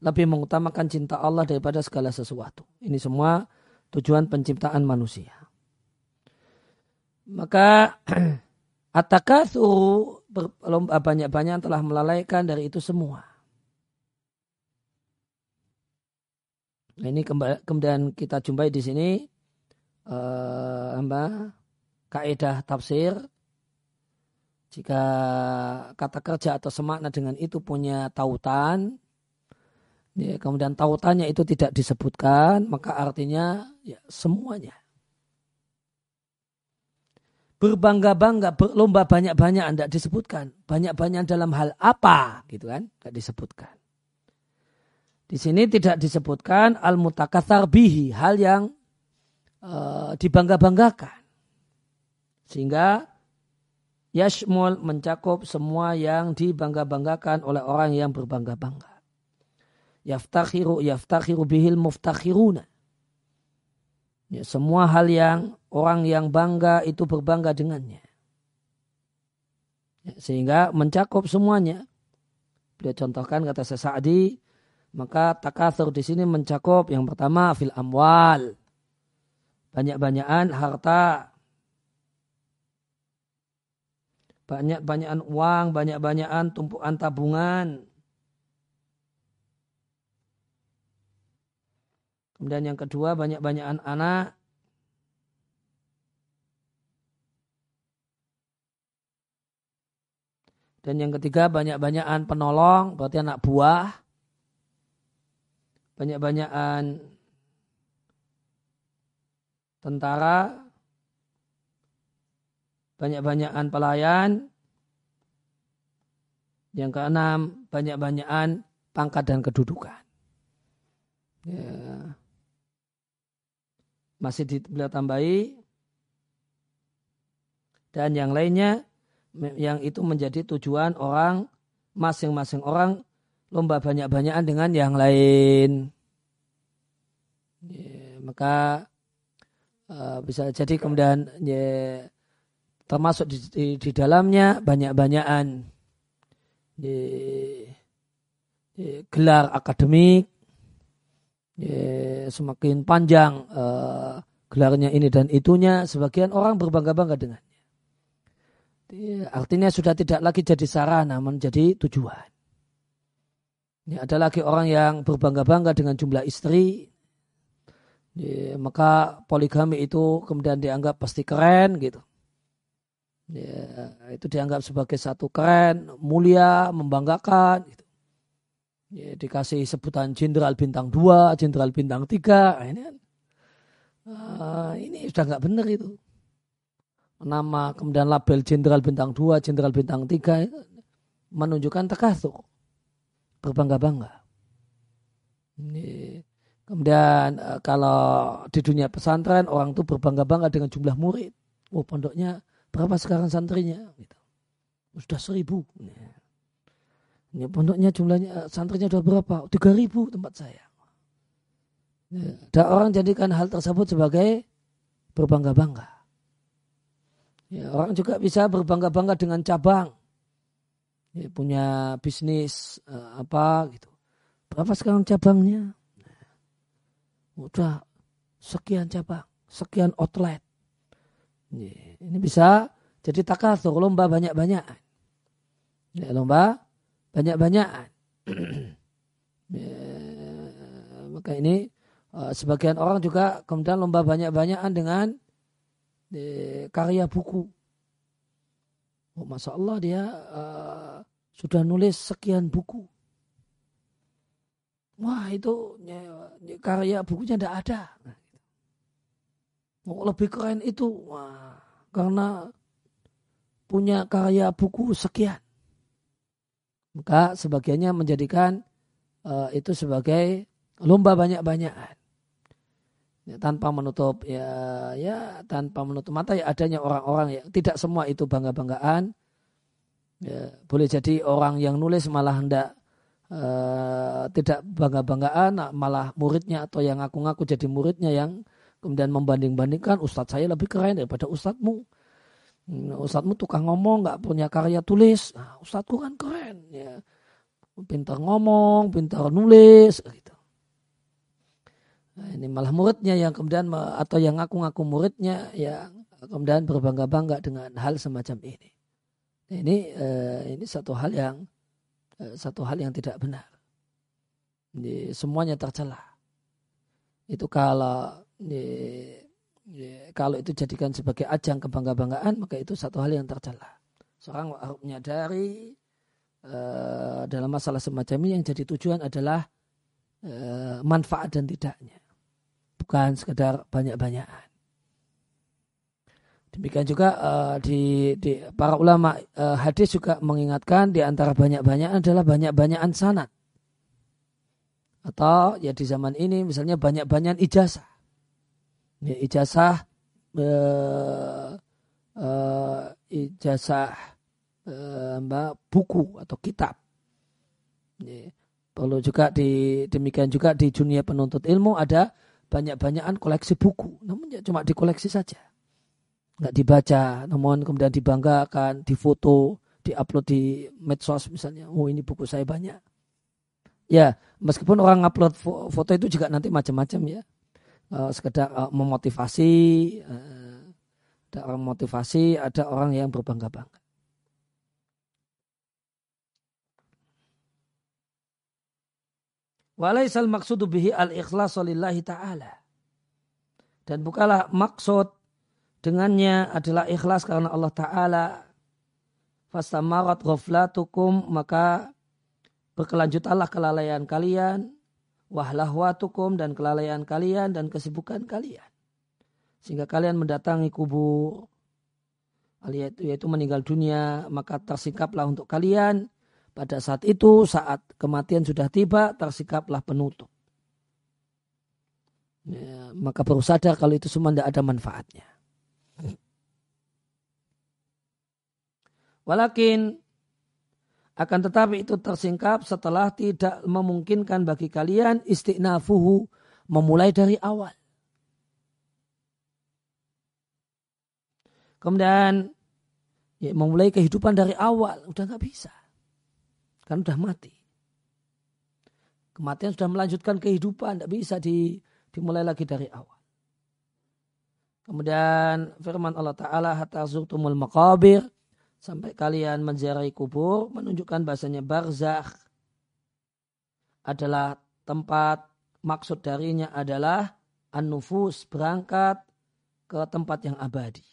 Lebih mengutamakan cinta Allah daripada segala sesuatu. Ini semua tujuan penciptaan manusia. Maka At-takatsuru banyak-banyak telah melalaikan dari itu semua. Nah, ini kemudian kita jumpai di sini uh, apa, kaidah tafsir jika kata kerja atau semakna dengan itu punya tautan ya, kemudian tautannya itu tidak disebutkan maka artinya ya semuanya berbangga-bangga, berlomba banyak-banyak anda disebutkan. Banyak-banyak dalam hal apa gitu kan? Tidak disebutkan. Di sini tidak disebutkan al-mutakathar bihi, hal yang uh, dibangga-banggakan. Sehingga yashmul mencakup semua yang dibangga-banggakan oleh orang yang berbangga-bangga. Yaftakhiru yaftakhiru bihil muftakhiruna. Ya, semua hal yang orang yang bangga itu berbangga dengannya. Ya, sehingga mencakup semuanya. Beliau contohkan kata Sa'di, maka takathur di sini mencakup yang pertama fil amwal. Banyak-banyakan harta. Banyak-banyakan uang, banyak-banyakan tumpuan tabungan. Kemudian yang kedua banyak-banyakan anak. Dan yang ketiga banyak-banyakan penolong, berarti anak buah. Banyak-banyakan tentara. Banyak-banyakan pelayan. Yang keenam, banyak-banyakan pangkat dan kedudukan. Ya. Masih beliau tambahi. Dan yang lainnya yang itu menjadi tujuan orang masing-masing orang lomba banyak-banyakan dengan yang lain. Ya, maka uh, bisa jadi kemudian ya, termasuk di, di, di dalamnya banyak-banyakan ya, ya, gelar akademik ya, semakin panjang uh, gelarnya ini dan itunya, sebagian orang berbangga-bangga dengannya. Ya, artinya sudah tidak lagi jadi sarana, menjadi tujuan. Ini ada lagi orang yang berbangga-bangga dengan jumlah istri, ya, maka poligami itu kemudian dianggap pasti keren gitu. Ya, itu dianggap sebagai satu keren, mulia, membanggakan. Gitu ya, dikasih sebutan jenderal bintang 2, jenderal bintang 3, nah, ini kan uh, ini sudah nggak benar itu. Nama kemudian label jenderal bintang 2, jenderal bintang 3 itu menunjukkan tekasuk, berbangga-bangga. Ini Kemudian uh, kalau di dunia pesantren orang itu berbangga-bangga dengan jumlah murid. Oh pondoknya berapa sekarang santrinya? Gitu. Sudah seribu. Ya, pondoknya jumlahnya eh, santrinya sudah berapa? Tiga ribu tempat saya. Ya, ada orang jadikan hal tersebut sebagai berbangga-bangga. Ya, orang juga bisa berbangga-bangga dengan cabang. Ya, punya bisnis uh, apa gitu. Berapa sekarang cabangnya? Udah sekian cabang, sekian outlet. Ya, ini bisa jadi takatur lomba banyak-banyak. Ya, lomba banyak-banyakan. ya, maka ini uh, sebagian orang juga kemudian lomba banyak-banyakan dengan uh, karya buku. Oh, Masya Allah dia uh, sudah nulis sekian buku. Wah itu ya, karya bukunya tidak ada. Oh, lebih keren itu. Wah, karena punya karya buku sekian. Maka sebagiannya menjadikan uh, itu sebagai lomba banyak-banyakan. Ya, tanpa menutup ya ya tanpa menutup mata ya adanya orang-orang ya tidak semua itu bangga-banggaan Ya, boleh jadi orang yang nulis malah hendak uh, tidak bangga-banggaan, malah muridnya atau yang ngaku-ngaku jadi muridnya yang kemudian membanding-bandingkan ustadz saya lebih keren daripada ustadzmu. Nah, ustadzmu tukang ngomong, nggak punya karya tulis. Nah, ustadzku kan keren, ya. Pintar ngomong, pintar nulis, gitu. Nah, ini malah muridnya yang kemudian atau yang ngaku-ngaku muridnya yang kemudian berbangga-bangga dengan hal semacam ini. Ini uh, ini satu hal yang uh, satu hal yang tidak benar. Ini semuanya tercela. Itu kalau ini, ini, kalau itu jadikan sebagai ajang kebangga-banggaan maka itu satu hal yang tercela. Seorang harus menyadari uh, dalam masalah semacam ini yang jadi tujuan adalah uh, manfaat dan tidaknya, bukan sekedar banyak-banyakan. Demikian juga uh, di, di para ulama uh, hadis juga mengingatkan di antara banyak-banyak adalah banyak-banyakan sanat. Atau ya di zaman ini misalnya banyak-banyak ijazah. Ya, ijazah uh, uh, ijazah mbak buku atau kitab. Ya, perlu juga di demikian juga di dunia penuntut ilmu ada banyak-banyakan koleksi buku. Namun ya cuma dikoleksi saja nggak dibaca, namun kemudian dibanggakan, difoto, diupload di medsos misalnya. Oh ini buku saya banyak. Ya, meskipun orang upload foto itu juga nanti macam-macam ya. Uh, sekedar uh, memotivasi, uh, ada orang motivasi, ada orang yang berbangga-bangga. Walaisal maksudu bihi al-ikhlas lillahi ta'ala. Dan bukalah maksud dengannya adalah ikhlas karena Allah Ta'ala. Fastamarat ghaflatukum maka berkelanjutanlah kelalaian kalian. Wahlahwatukum dan kelalaian kalian dan kesibukan kalian. Sehingga kalian mendatangi kubur yaitu, yaitu meninggal dunia maka tersingkaplah untuk kalian pada saat itu saat kematian sudah tiba tersingkaplah penutup. Ya, maka baru sadar kalau itu semua tidak ada manfaatnya. Walakin akan tetapi itu tersingkap setelah tidak memungkinkan bagi kalian istighnafuhu memulai dari awal. Kemudian ya, memulai kehidupan dari awal. Udah nggak bisa, kan udah mati. Kematian sudah melanjutkan kehidupan, tidak bisa di, dimulai lagi dari awal. Kemudian firman Allah Ta'ala hatta zurtumul maqabir sampai kalian menziarahi kubur menunjukkan bahasanya barzakh adalah tempat maksud darinya adalah an-nufus berangkat ke tempat yang abadi.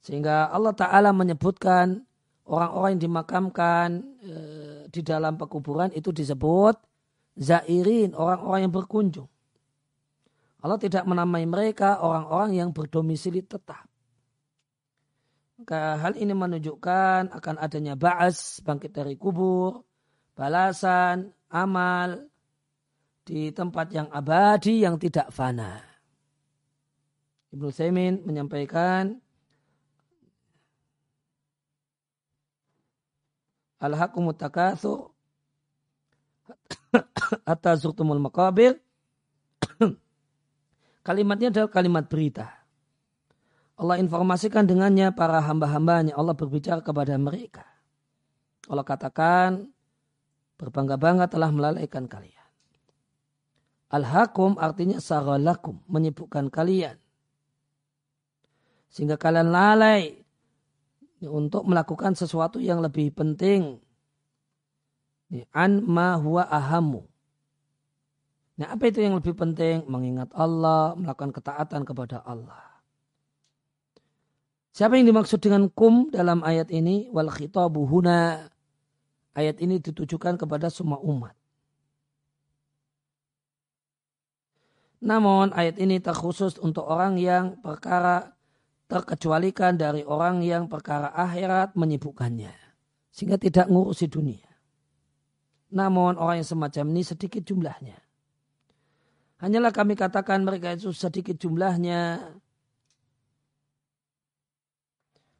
Sehingga Allah Ta'ala menyebutkan orang-orang yang dimakamkan e, di dalam pekuburan itu disebut zairin, orang-orang yang berkunjung. Allah tidak menamai mereka orang-orang yang berdomisili tetap. Maka hal ini menunjukkan akan adanya ba'as, bangkit dari kubur, balasan, amal di tempat yang abadi yang tidak fana. Ibnu Saimin menyampaikan Al-haqqu mutakatsu hatta zurtumul maqabir Kalimatnya adalah kalimat berita. Allah informasikan dengannya para hamba-hambanya. Allah berbicara kepada mereka. Allah katakan, berbangga-bangga telah melalaikan kalian. Al-hakum artinya saralakum, menyibukkan kalian. Sehingga kalian lalai untuk melakukan sesuatu yang lebih penting. An ma huwa ahamu. Nah apa itu yang lebih penting? Mengingat Allah, melakukan ketaatan kepada Allah. Siapa yang dimaksud dengan kum dalam ayat ini? Wal khitabu huna. Ayat ini ditujukan kepada semua umat. Namun ayat ini terkhusus untuk orang yang perkara terkecualikan dari orang yang perkara akhirat menyibukkannya. Sehingga tidak ngurusi dunia. Namun orang yang semacam ini sedikit jumlahnya. Hanyalah kami katakan mereka itu sedikit jumlahnya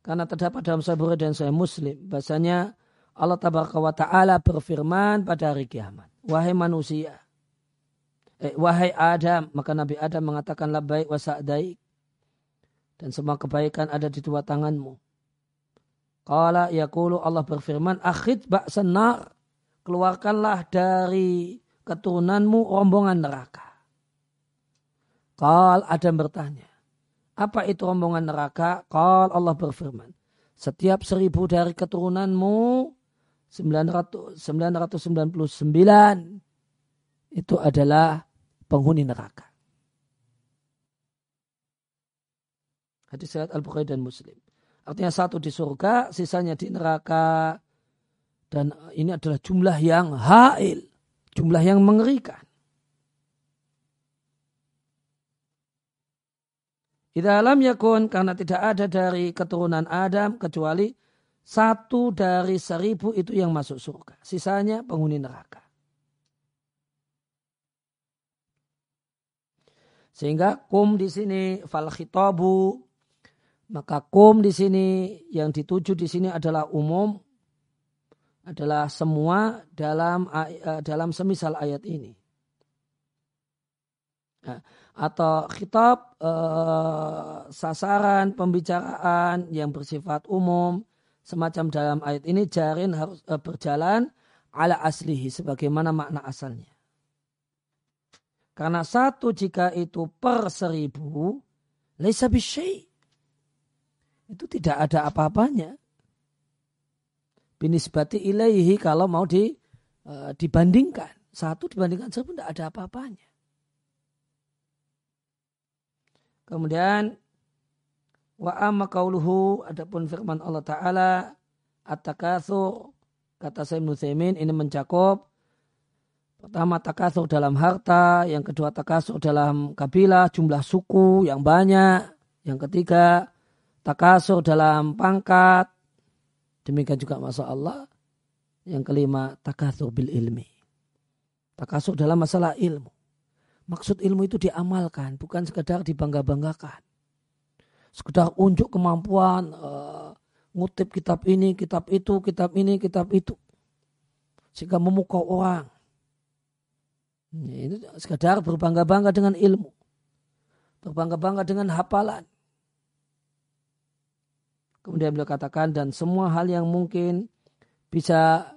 Karena terdapat dalam Sahih dan saya Muslim. Bahasanya Allah Tabaraka wa Ta'ala berfirman pada hari kiamat. Wahai manusia. Eh, wahai Adam. Maka Nabi Adam mengatakan baik wa sa'daik. Dan semua kebaikan ada di dua tanganmu. Qala yakulu Allah berfirman. Akhid ba'san nar. Keluarkanlah dari keturunanmu rombongan neraka. Qal Adam bertanya. Apa itu rombongan neraka? Qal Allah berfirman. Setiap seribu dari keturunanmu 900, 999 itu adalah penghuni neraka. Hadis riwayat Al-Bukhari dan Muslim. Artinya satu di surga, sisanya di neraka. Dan ini adalah jumlah yang hail. Jumlah yang mengerikan. Tidak alam yakun karena tidak ada dari keturunan Adam kecuali satu dari seribu itu yang masuk surga. Sisanya penghuni neraka. Sehingga kum di sini fal khitabu maka kum di sini yang dituju di sini adalah umum adalah semua dalam eh, dalam semisal ayat ini. Nah, atau khitab eh, sasaran pembicaraan yang bersifat umum semacam dalam ayat ini jarin harus eh, berjalan ala aslihi sebagaimana makna asalnya. Karena satu jika itu per seribu, laisa bisyai. Itu tidak ada apa-apanya. Binisbati ilaihi kalau mau di, uh, dibandingkan. Satu dibandingkan seribu tidak ada apa-apanya. Kemudian wa amma qauluhu adapun firman Allah taala at-takatsur kata saya Ibnu ini mencakup pertama takatsur dalam harta, yang kedua takatsur dalam kabilah, jumlah suku yang banyak, yang ketiga takatsur dalam pangkat. Demikian juga masa Allah. Yang kelima takatsur bil ilmi. Takasur dalam masalah ilmu. Maksud ilmu itu diamalkan, bukan sekedar dibangga-banggakan. Sekedar unjuk kemampuan, uh, ngutip kitab ini, kitab itu, kitab ini, kitab itu. Sehingga memukau orang. Ini sekedar berbangga-bangga dengan ilmu. Berbangga-bangga dengan hafalan. Kemudian beliau katakan dan semua hal yang mungkin bisa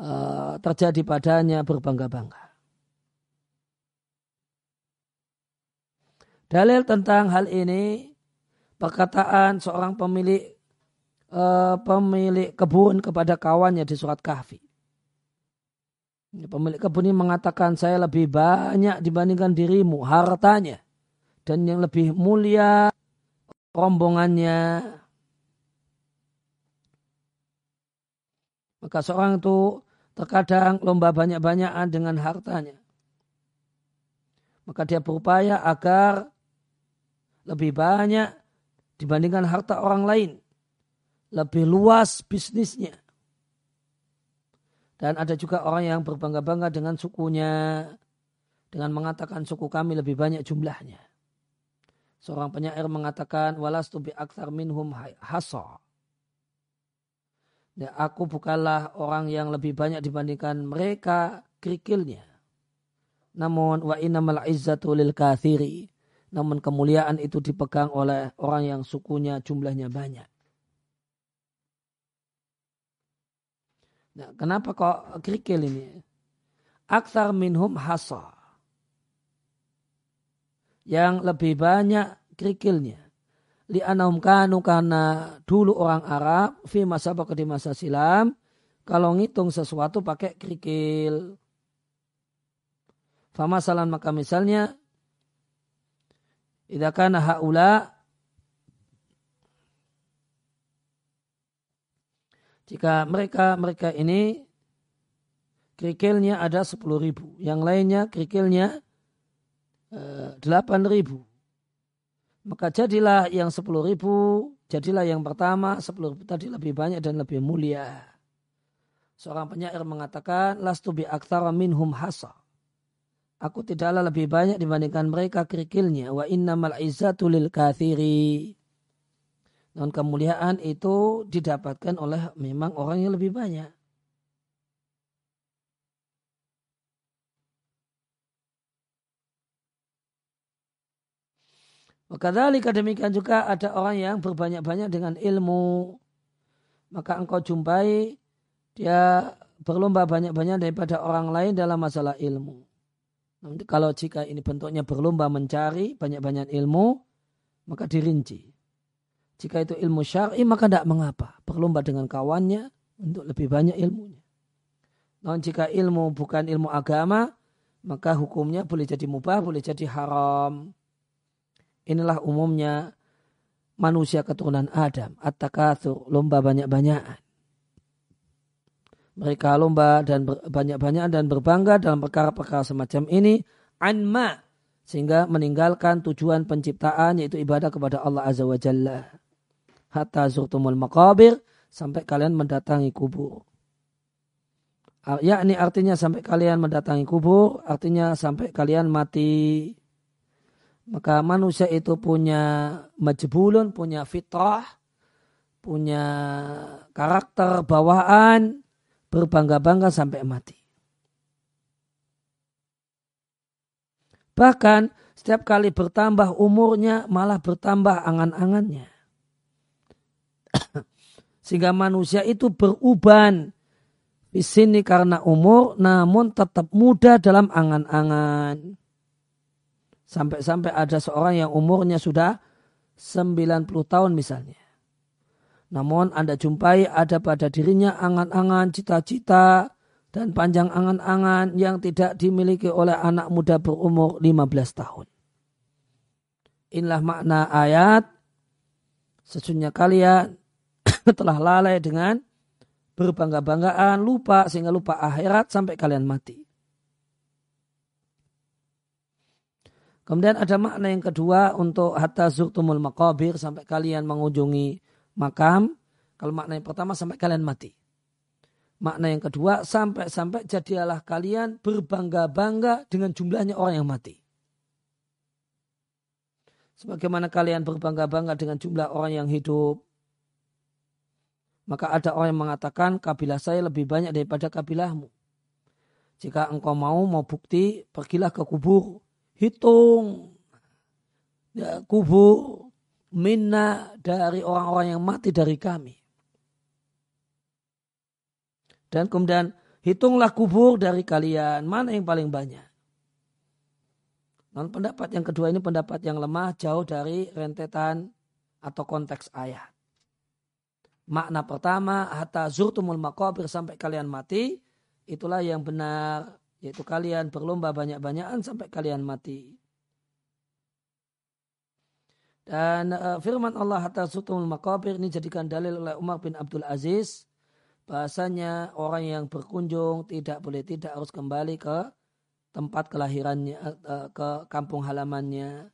uh, terjadi padanya berbangga-bangga. Dalil tentang hal ini perkataan seorang pemilik uh, pemilik kebun kepada kawannya di surat Kahfi. Pemilik kebun ini mengatakan saya lebih banyak dibandingkan dirimu hartanya dan yang lebih mulia rombongannya. Maka seorang itu terkadang lomba banyak-banyakan dengan hartanya. Maka dia berupaya agar lebih banyak dibandingkan harta orang lain. Lebih luas bisnisnya. Dan ada juga orang yang berbangga-bangga dengan sukunya. Dengan mengatakan suku kami lebih banyak jumlahnya. Seorang penyair mengatakan, Walastu bi aktar minhum hasa. Ya, aku bukanlah orang yang lebih banyak dibandingkan mereka kerikilnya. Namun wa innamal izzatu lil kathiri namun kemuliaan itu dipegang oleh orang yang sukunya jumlahnya banyak. Nah, kenapa kok kerikil ini? Aksar minhum hasa. Yang lebih banyak kerikilnya. Li'anahum kanu karena dulu orang Arab, fi masa di masa silam, kalau ngitung sesuatu pakai kerikil. Fama salam maka misalnya Idza kana haula jika mereka mereka ini kerikilnya ada sepuluh ribu, yang lainnya kerikilnya eh, delapan ribu. Maka jadilah yang sepuluh ribu, jadilah yang pertama sepuluh ribu tadi lebih banyak dan lebih mulia. Seorang penyair mengatakan, Lastu bi minhum hasa. Aku tidaklah lebih banyak dibandingkan mereka kerikilnya. Wa innamal izzatu lil kathiri. Non kemuliaan itu didapatkan oleh memang orang yang lebih banyak. Maka demikian juga ada orang yang berbanyak-banyak dengan ilmu. Maka engkau jumpai dia berlomba banyak-banyak daripada orang lain dalam masalah ilmu. Nanti kalau jika ini bentuknya berlomba mencari banyak-banyak ilmu, maka dirinci. Jika itu ilmu syar'i maka tidak mengapa. Berlomba dengan kawannya untuk lebih banyak ilmunya. Namun jika ilmu bukan ilmu agama, maka hukumnya boleh jadi mubah, boleh jadi haram. Inilah umumnya manusia keturunan Adam. At-takathur, lomba banyak-banyakan. Mereka lomba dan banyak-banyakan dan berbangga dalam perkara-perkara semacam ini. Anma. Sehingga meninggalkan tujuan penciptaan yaitu ibadah kepada Allah Azza wa Jalla. Hatta zurtumul maqabir. Sampai kalian mendatangi kubur. Ya, ini artinya sampai kalian mendatangi kubur, artinya sampai kalian mati. Maka manusia itu punya majbulun, punya fitrah, punya karakter bawaan, berbangga-bangga sampai mati. Bahkan setiap kali bertambah umurnya malah bertambah angan-angannya. Sehingga manusia itu beruban di sini karena umur namun tetap muda dalam angan-angan. Sampai-sampai ada seorang yang umurnya sudah 90 tahun misalnya. Namun Anda jumpai ada pada dirinya angan-angan, cita-cita, dan panjang angan-angan yang tidak dimiliki oleh anak muda berumur 15 tahun. Inilah makna ayat. Sesungguhnya kalian telah lalai dengan berbangga-banggaan, lupa sehingga lupa akhirat sampai kalian mati. Kemudian ada makna yang kedua untuk hatta zurtumul maqabir sampai kalian mengunjungi makam. Kalau makna yang pertama sampai kalian mati. Makna yang kedua sampai-sampai jadilah kalian berbangga-bangga dengan jumlahnya orang yang mati. Sebagaimana kalian berbangga-bangga dengan jumlah orang yang hidup. Maka ada orang yang mengatakan kabilah saya lebih banyak daripada kabilahmu. Jika engkau mau, mau bukti, pergilah ke kubur hitung ya, kubur minna dari orang-orang yang mati dari kami. Dan kemudian hitunglah kubur dari kalian. Mana yang paling banyak? Non pendapat yang kedua ini pendapat yang lemah jauh dari rentetan atau konteks ayat. Makna pertama, hatta zurtumul maqabir sampai kalian mati, itulah yang benar yaitu kalian berlomba banyak-banyakan sampai kalian mati. Dan uh, firman Allah hatta sutumul maqabir ini jadikan dalil oleh Umar bin Abdul Aziz bahasanya orang yang berkunjung tidak boleh tidak harus kembali ke tempat kelahirannya uh, ke kampung halamannya.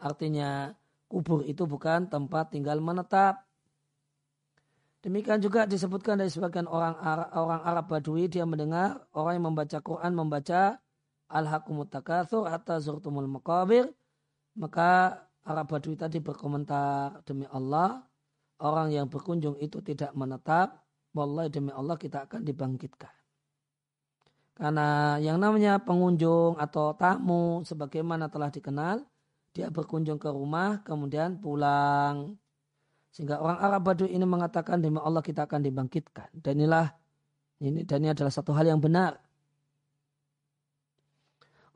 Artinya kubur itu bukan tempat tinggal menetap Demikian juga disebutkan dari sebagian orang Arab, orang Arab Badui dia mendengar orang yang membaca Quran membaca Al-Hakumut Takathur atau Zurtumul Maqabir maka Arab Badui tadi berkomentar demi Allah orang yang berkunjung itu tidak menetap wallahi demi Allah kita akan dibangkitkan. Karena yang namanya pengunjung atau tamu sebagaimana telah dikenal dia berkunjung ke rumah kemudian pulang sehingga orang Arab Badu ini mengatakan demi Allah kita akan dibangkitkan. Dan inilah ini dan ini adalah satu hal yang benar.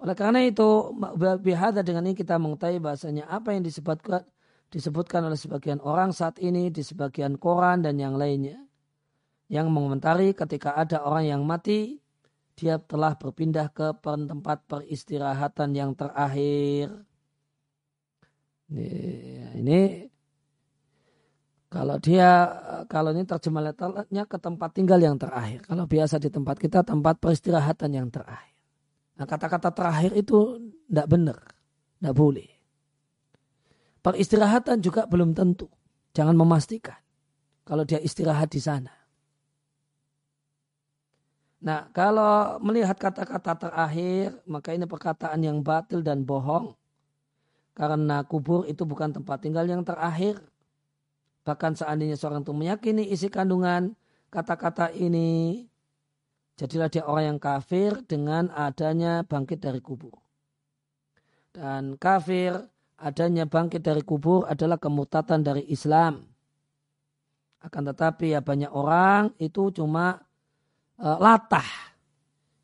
Oleh karena itu, bihada dengan ini kita mengetahui bahasanya apa yang disebutkan disebutkan oleh sebagian orang saat ini di sebagian koran dan yang lainnya yang mengomentari ketika ada orang yang mati dia telah berpindah ke tempat peristirahatan yang terakhir. Ini, ini kalau dia kalau ini terjemah letternya ke tempat tinggal yang terakhir. Kalau biasa di tempat kita tempat peristirahatan yang terakhir. Nah kata-kata terakhir itu tidak benar, tidak boleh. Peristirahatan juga belum tentu. Jangan memastikan kalau dia istirahat di sana. Nah, kalau melihat kata-kata terakhir, maka ini perkataan yang batil dan bohong. Karena kubur itu bukan tempat tinggal yang terakhir, Bahkan seandainya seorang itu meyakini isi kandungan kata-kata ini, jadilah dia orang yang kafir dengan adanya bangkit dari kubur. Dan kafir adanya bangkit dari kubur adalah kemutatan dari Islam. Akan tetapi ya banyak orang itu cuma uh, latah.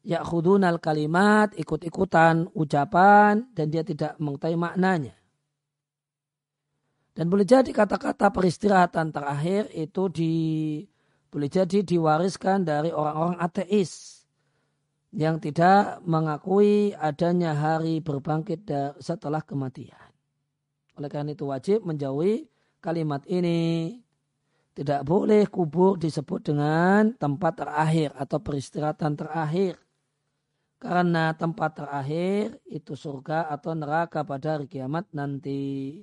Ya khudunal kalimat, ikut-ikutan ucapan dan dia tidak mengetahui maknanya. Dan boleh jadi kata-kata peristirahatan terakhir itu di boleh jadi diwariskan dari orang-orang ateis yang tidak mengakui adanya hari berbangkit setelah kematian. Oleh karena itu wajib menjauhi kalimat ini. Tidak boleh kubur disebut dengan tempat terakhir atau peristirahatan terakhir. Karena tempat terakhir itu surga atau neraka pada hari kiamat nanti.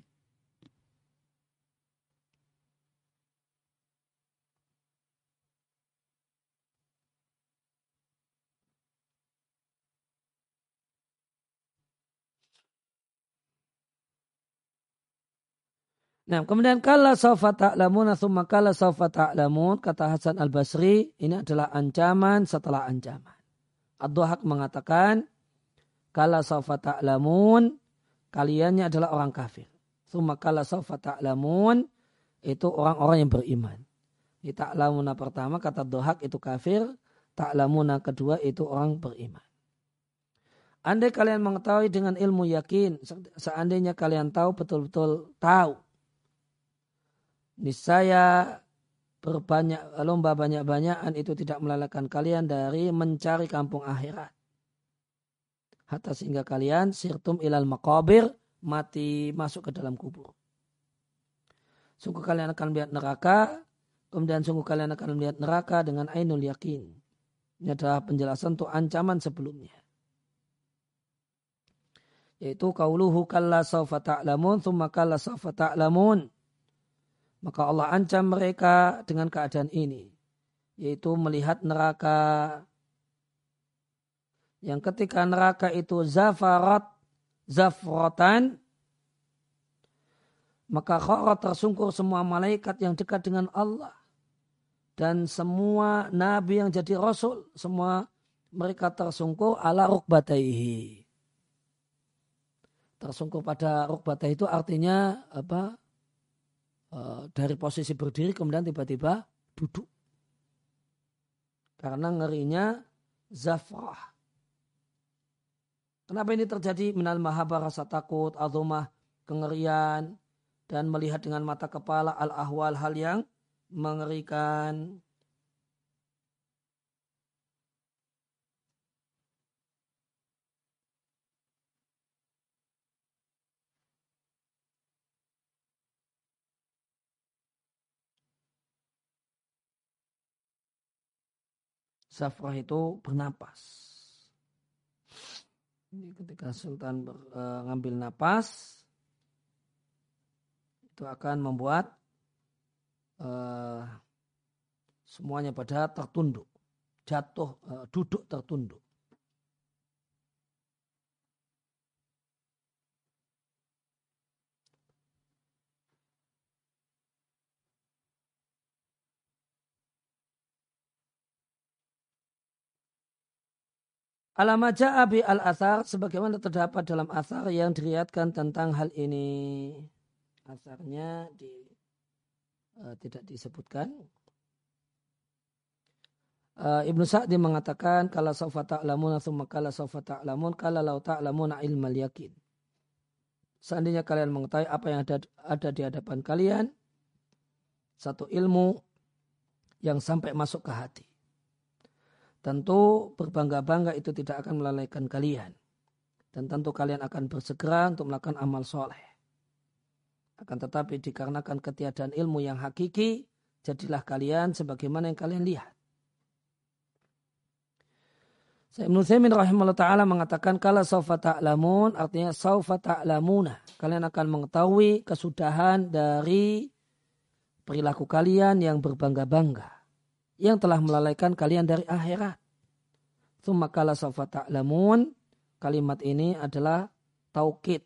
Nah, kemudian kala saufa ta'lamun thumma kala saufa ta'lamun kata Hasan Al-Basri ini adalah ancaman setelah ancaman. Ad-Dhahak mengatakan kala saufa ta'lamun kaliannya adalah orang kafir. Thumma kala saufa ta'lamun itu orang-orang yang beriman. Di ta'lamuna pertama kata Dhahak itu kafir, ta'lamuna kedua itu orang beriman. Andai kalian mengetahui dengan ilmu yakin, seandainya kalian tahu betul-betul tahu niscaya berbanyak lomba banyak-banyakan itu tidak melalakan kalian dari mencari kampung akhirat. Hatta sehingga kalian sirtum ilal makabir mati masuk ke dalam kubur. Sungguh kalian akan melihat neraka, kemudian sungguh kalian akan melihat neraka dengan ainul yakin. Ini adalah penjelasan untuk ancaman sebelumnya. Yaitu kauluhu kalla sawfa ta'lamun, thumma kalla sawfa ta'lamun. Maka Allah ancam mereka dengan keadaan ini. Yaitu melihat neraka. Yang ketika neraka itu zafarat, zafrotan, maka kharat tersungkur semua malaikat yang dekat dengan Allah. Dan semua nabi yang jadi rasul, semua mereka tersungkur ala rukbataihi. Tersungkur pada rukbataihi itu artinya apa? Eh, dari posisi berdiri kemudian tiba-tiba duduk. Karena ngerinya zafrah. Kenapa ini terjadi? Minal mahabah rasa takut, azumah, kengerian, dan melihat dengan mata kepala al-ahwal hal yang mengerikan. Safrah itu bernapas. Ini ketika Sultan ber, e, napas, itu akan membuat e, semuanya pada tertunduk, jatuh, e, duduk tertunduk. Alama abi al-athar sebagaimana terdapat dalam asar yang diriatkan tentang hal ini. Asarnya di, uh, tidak disebutkan. Uh, Ibnu Sa'di mengatakan kalau saufa ta'lamun thumma kala saufa ta'lamun kala lau ta'lamuna ilmal yakin. Seandainya kalian mengetahui apa yang ada, ada di hadapan kalian, satu ilmu yang sampai masuk ke hati tentu berbangga-bangga itu tidak akan melalaikan kalian. Dan tentu kalian akan bersegera untuk melakukan amal soleh. Akan tetapi dikarenakan ketiadaan ilmu yang hakiki, jadilah kalian sebagaimana yang kalian lihat. Ibn Thaymin rahimahullah ta'ala mengatakan kalau saufa ta'lamun artinya saufa ta'lamuna. Kalian akan mengetahui kesudahan dari perilaku kalian yang berbangga-bangga yang telah melalaikan kalian dari akhirat. Thumma kala ta'lamun. Kalimat ini adalah taukid.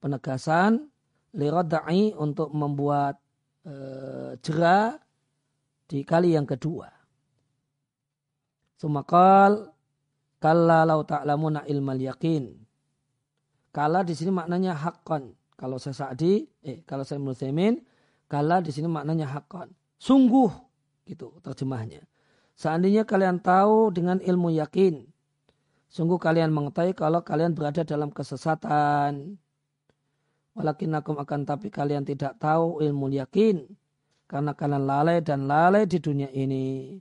Penegasan liradda'i untuk membuat uh, jera di kali yang kedua. Sumakal kalla lau ta'lamuna ilmal yakin. Kala di sini maknanya hakon. Kalau saya Sa'di, eh kalau saya Muslimin, kala di sini maknanya hakon. Sungguh gitu terjemahnya. Seandainya kalian tahu dengan ilmu yakin, sungguh kalian mengetahui kalau kalian berada dalam kesesatan. Walakin akum akan tapi kalian tidak tahu ilmu yakin karena kalian lalai dan lalai di dunia ini.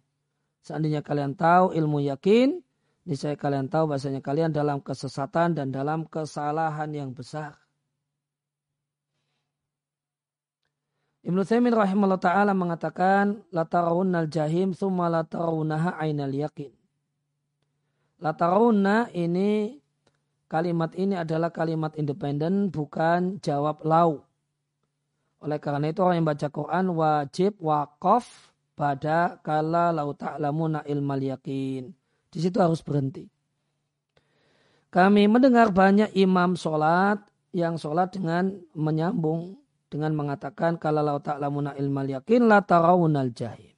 Seandainya kalian tahu ilmu yakin, niscaya kalian tahu bahasanya kalian dalam kesesatan dan dalam kesalahan yang besar. Ibnu Taimin rahimahullah ta'ala mengatakan latarawunnal jahim summa latarawunaha ainal yakin. Latarawunna ini kalimat ini adalah kalimat independen bukan jawab lau. Oleh karena itu orang yang baca Quran wajib wakaf pada kala lau ta'lamuna ilmal yakin. Di situ harus berhenti. Kami mendengar banyak imam sholat yang sholat dengan menyambung dengan mengatakan kalau lau ta'lamuna ilmal yakin la tarawunal jahim.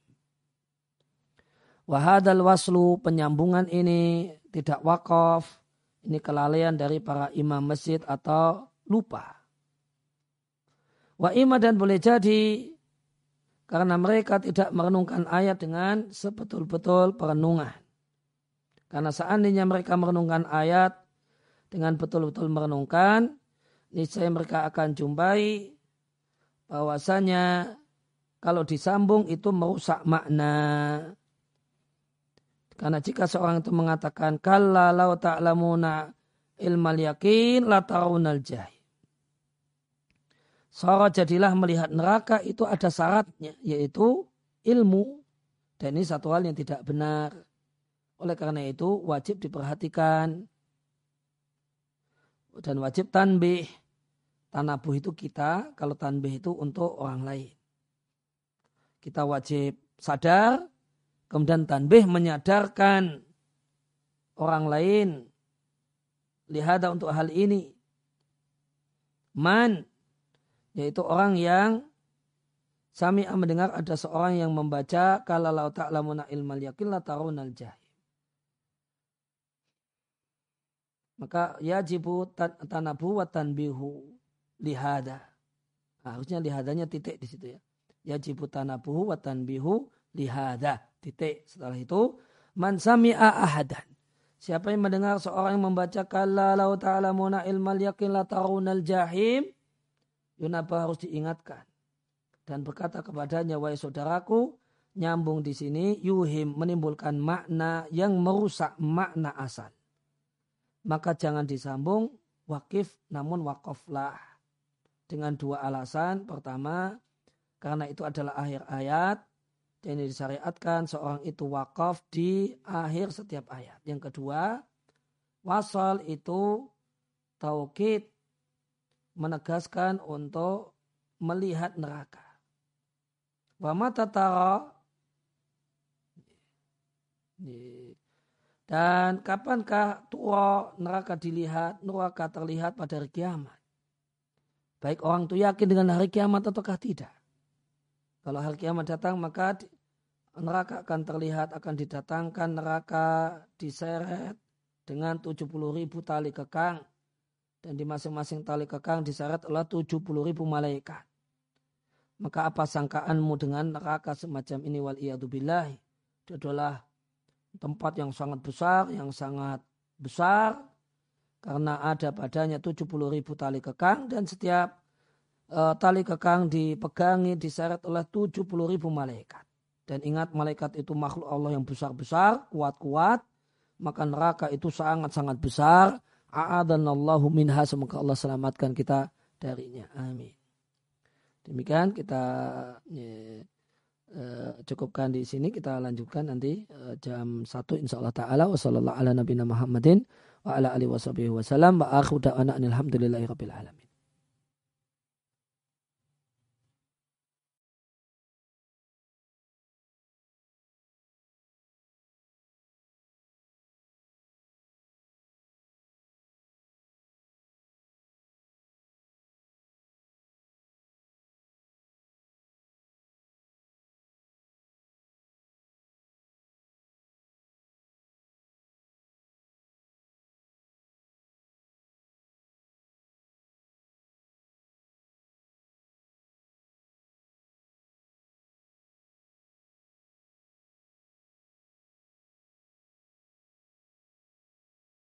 Wahadal waslu penyambungan ini tidak wakaf. Ini kelalaian dari para imam masjid atau lupa. Wa ima dan boleh jadi karena mereka tidak merenungkan ayat dengan sebetul-betul perenungan. Karena seandainya mereka merenungkan ayat dengan betul-betul merenungkan, niscaya mereka akan jumpai bahwasanya kalau disambung itu merusak makna. Karena jika seorang itu mengatakan kalla lau ta'lamuna ilmal yakin la tarawunal jahil. Sora jadilah melihat neraka itu ada syaratnya yaitu ilmu. Dan ini satu hal yang tidak benar. Oleh karena itu wajib diperhatikan. Dan wajib tanbih Tanabuh itu kita, kalau tanbih itu untuk orang lain. Kita wajib sadar, kemudian tanbih menyadarkan orang lain. Lihat untuk hal ini. Man, yaitu orang yang Sami mendengar ada seorang yang membaca kalau ta'lamuna ilmal yakin la tarunal jahil. Maka yajibu tanabu wa tanbihu lihada. Nah, harusnya lihadanya titik di situ ya. Yajibu tanabuhu wa tanbihu lihada. Titik. Setelah itu, man sami'a ahadan. Siapa yang mendengar seorang yang membaca kalla lau ta'lamuna ilmal yakin la tarunal jahim. Yunabah harus diingatkan. Dan berkata kepadanya, wahai saudaraku, nyambung di sini yuhim menimbulkan makna yang merusak makna asal. Maka jangan disambung wakif namun wakoflah dengan dua alasan. Pertama, karena itu adalah akhir ayat dan ini disyariatkan seorang itu wakaf di akhir setiap ayat. Yang kedua, wasal itu taukid menegaskan untuk melihat neraka. Wa mata dan kapankah tua neraka dilihat, neraka terlihat pada hari kiamat? Baik orang itu yakin dengan hari kiamat ataukah tidak. Kalau hari kiamat datang maka neraka akan terlihat akan didatangkan neraka diseret dengan 70 ribu tali kekang dan di masing-masing tali kekang diseret oleh 70 ribu malaikat. Maka apa sangkaanmu dengan neraka semacam ini wal billahi? Itu adalah tempat yang sangat besar, yang sangat besar, karena ada padanya 70 ribu tali kekang dan setiap uh, tali kekang dipegangi diseret oleh 70 ribu malaikat. Dan ingat malaikat itu makhluk Allah yang besar-besar, kuat-kuat, maka neraka itu sangat-sangat besar. A'adanallahu minha, semoga Allah selamatkan kita darinya. Amin. Demikian kita ya, uh, cukupkan di sini. Kita lanjutkan nanti uh, jam 1 insya Allah ta'ala. Wassalamualaikum warahmatullahi wabarakatuh wa ala alihi wa sahbihi wa salam wa akhu da'ana alhamdulillahi rabbil alamin.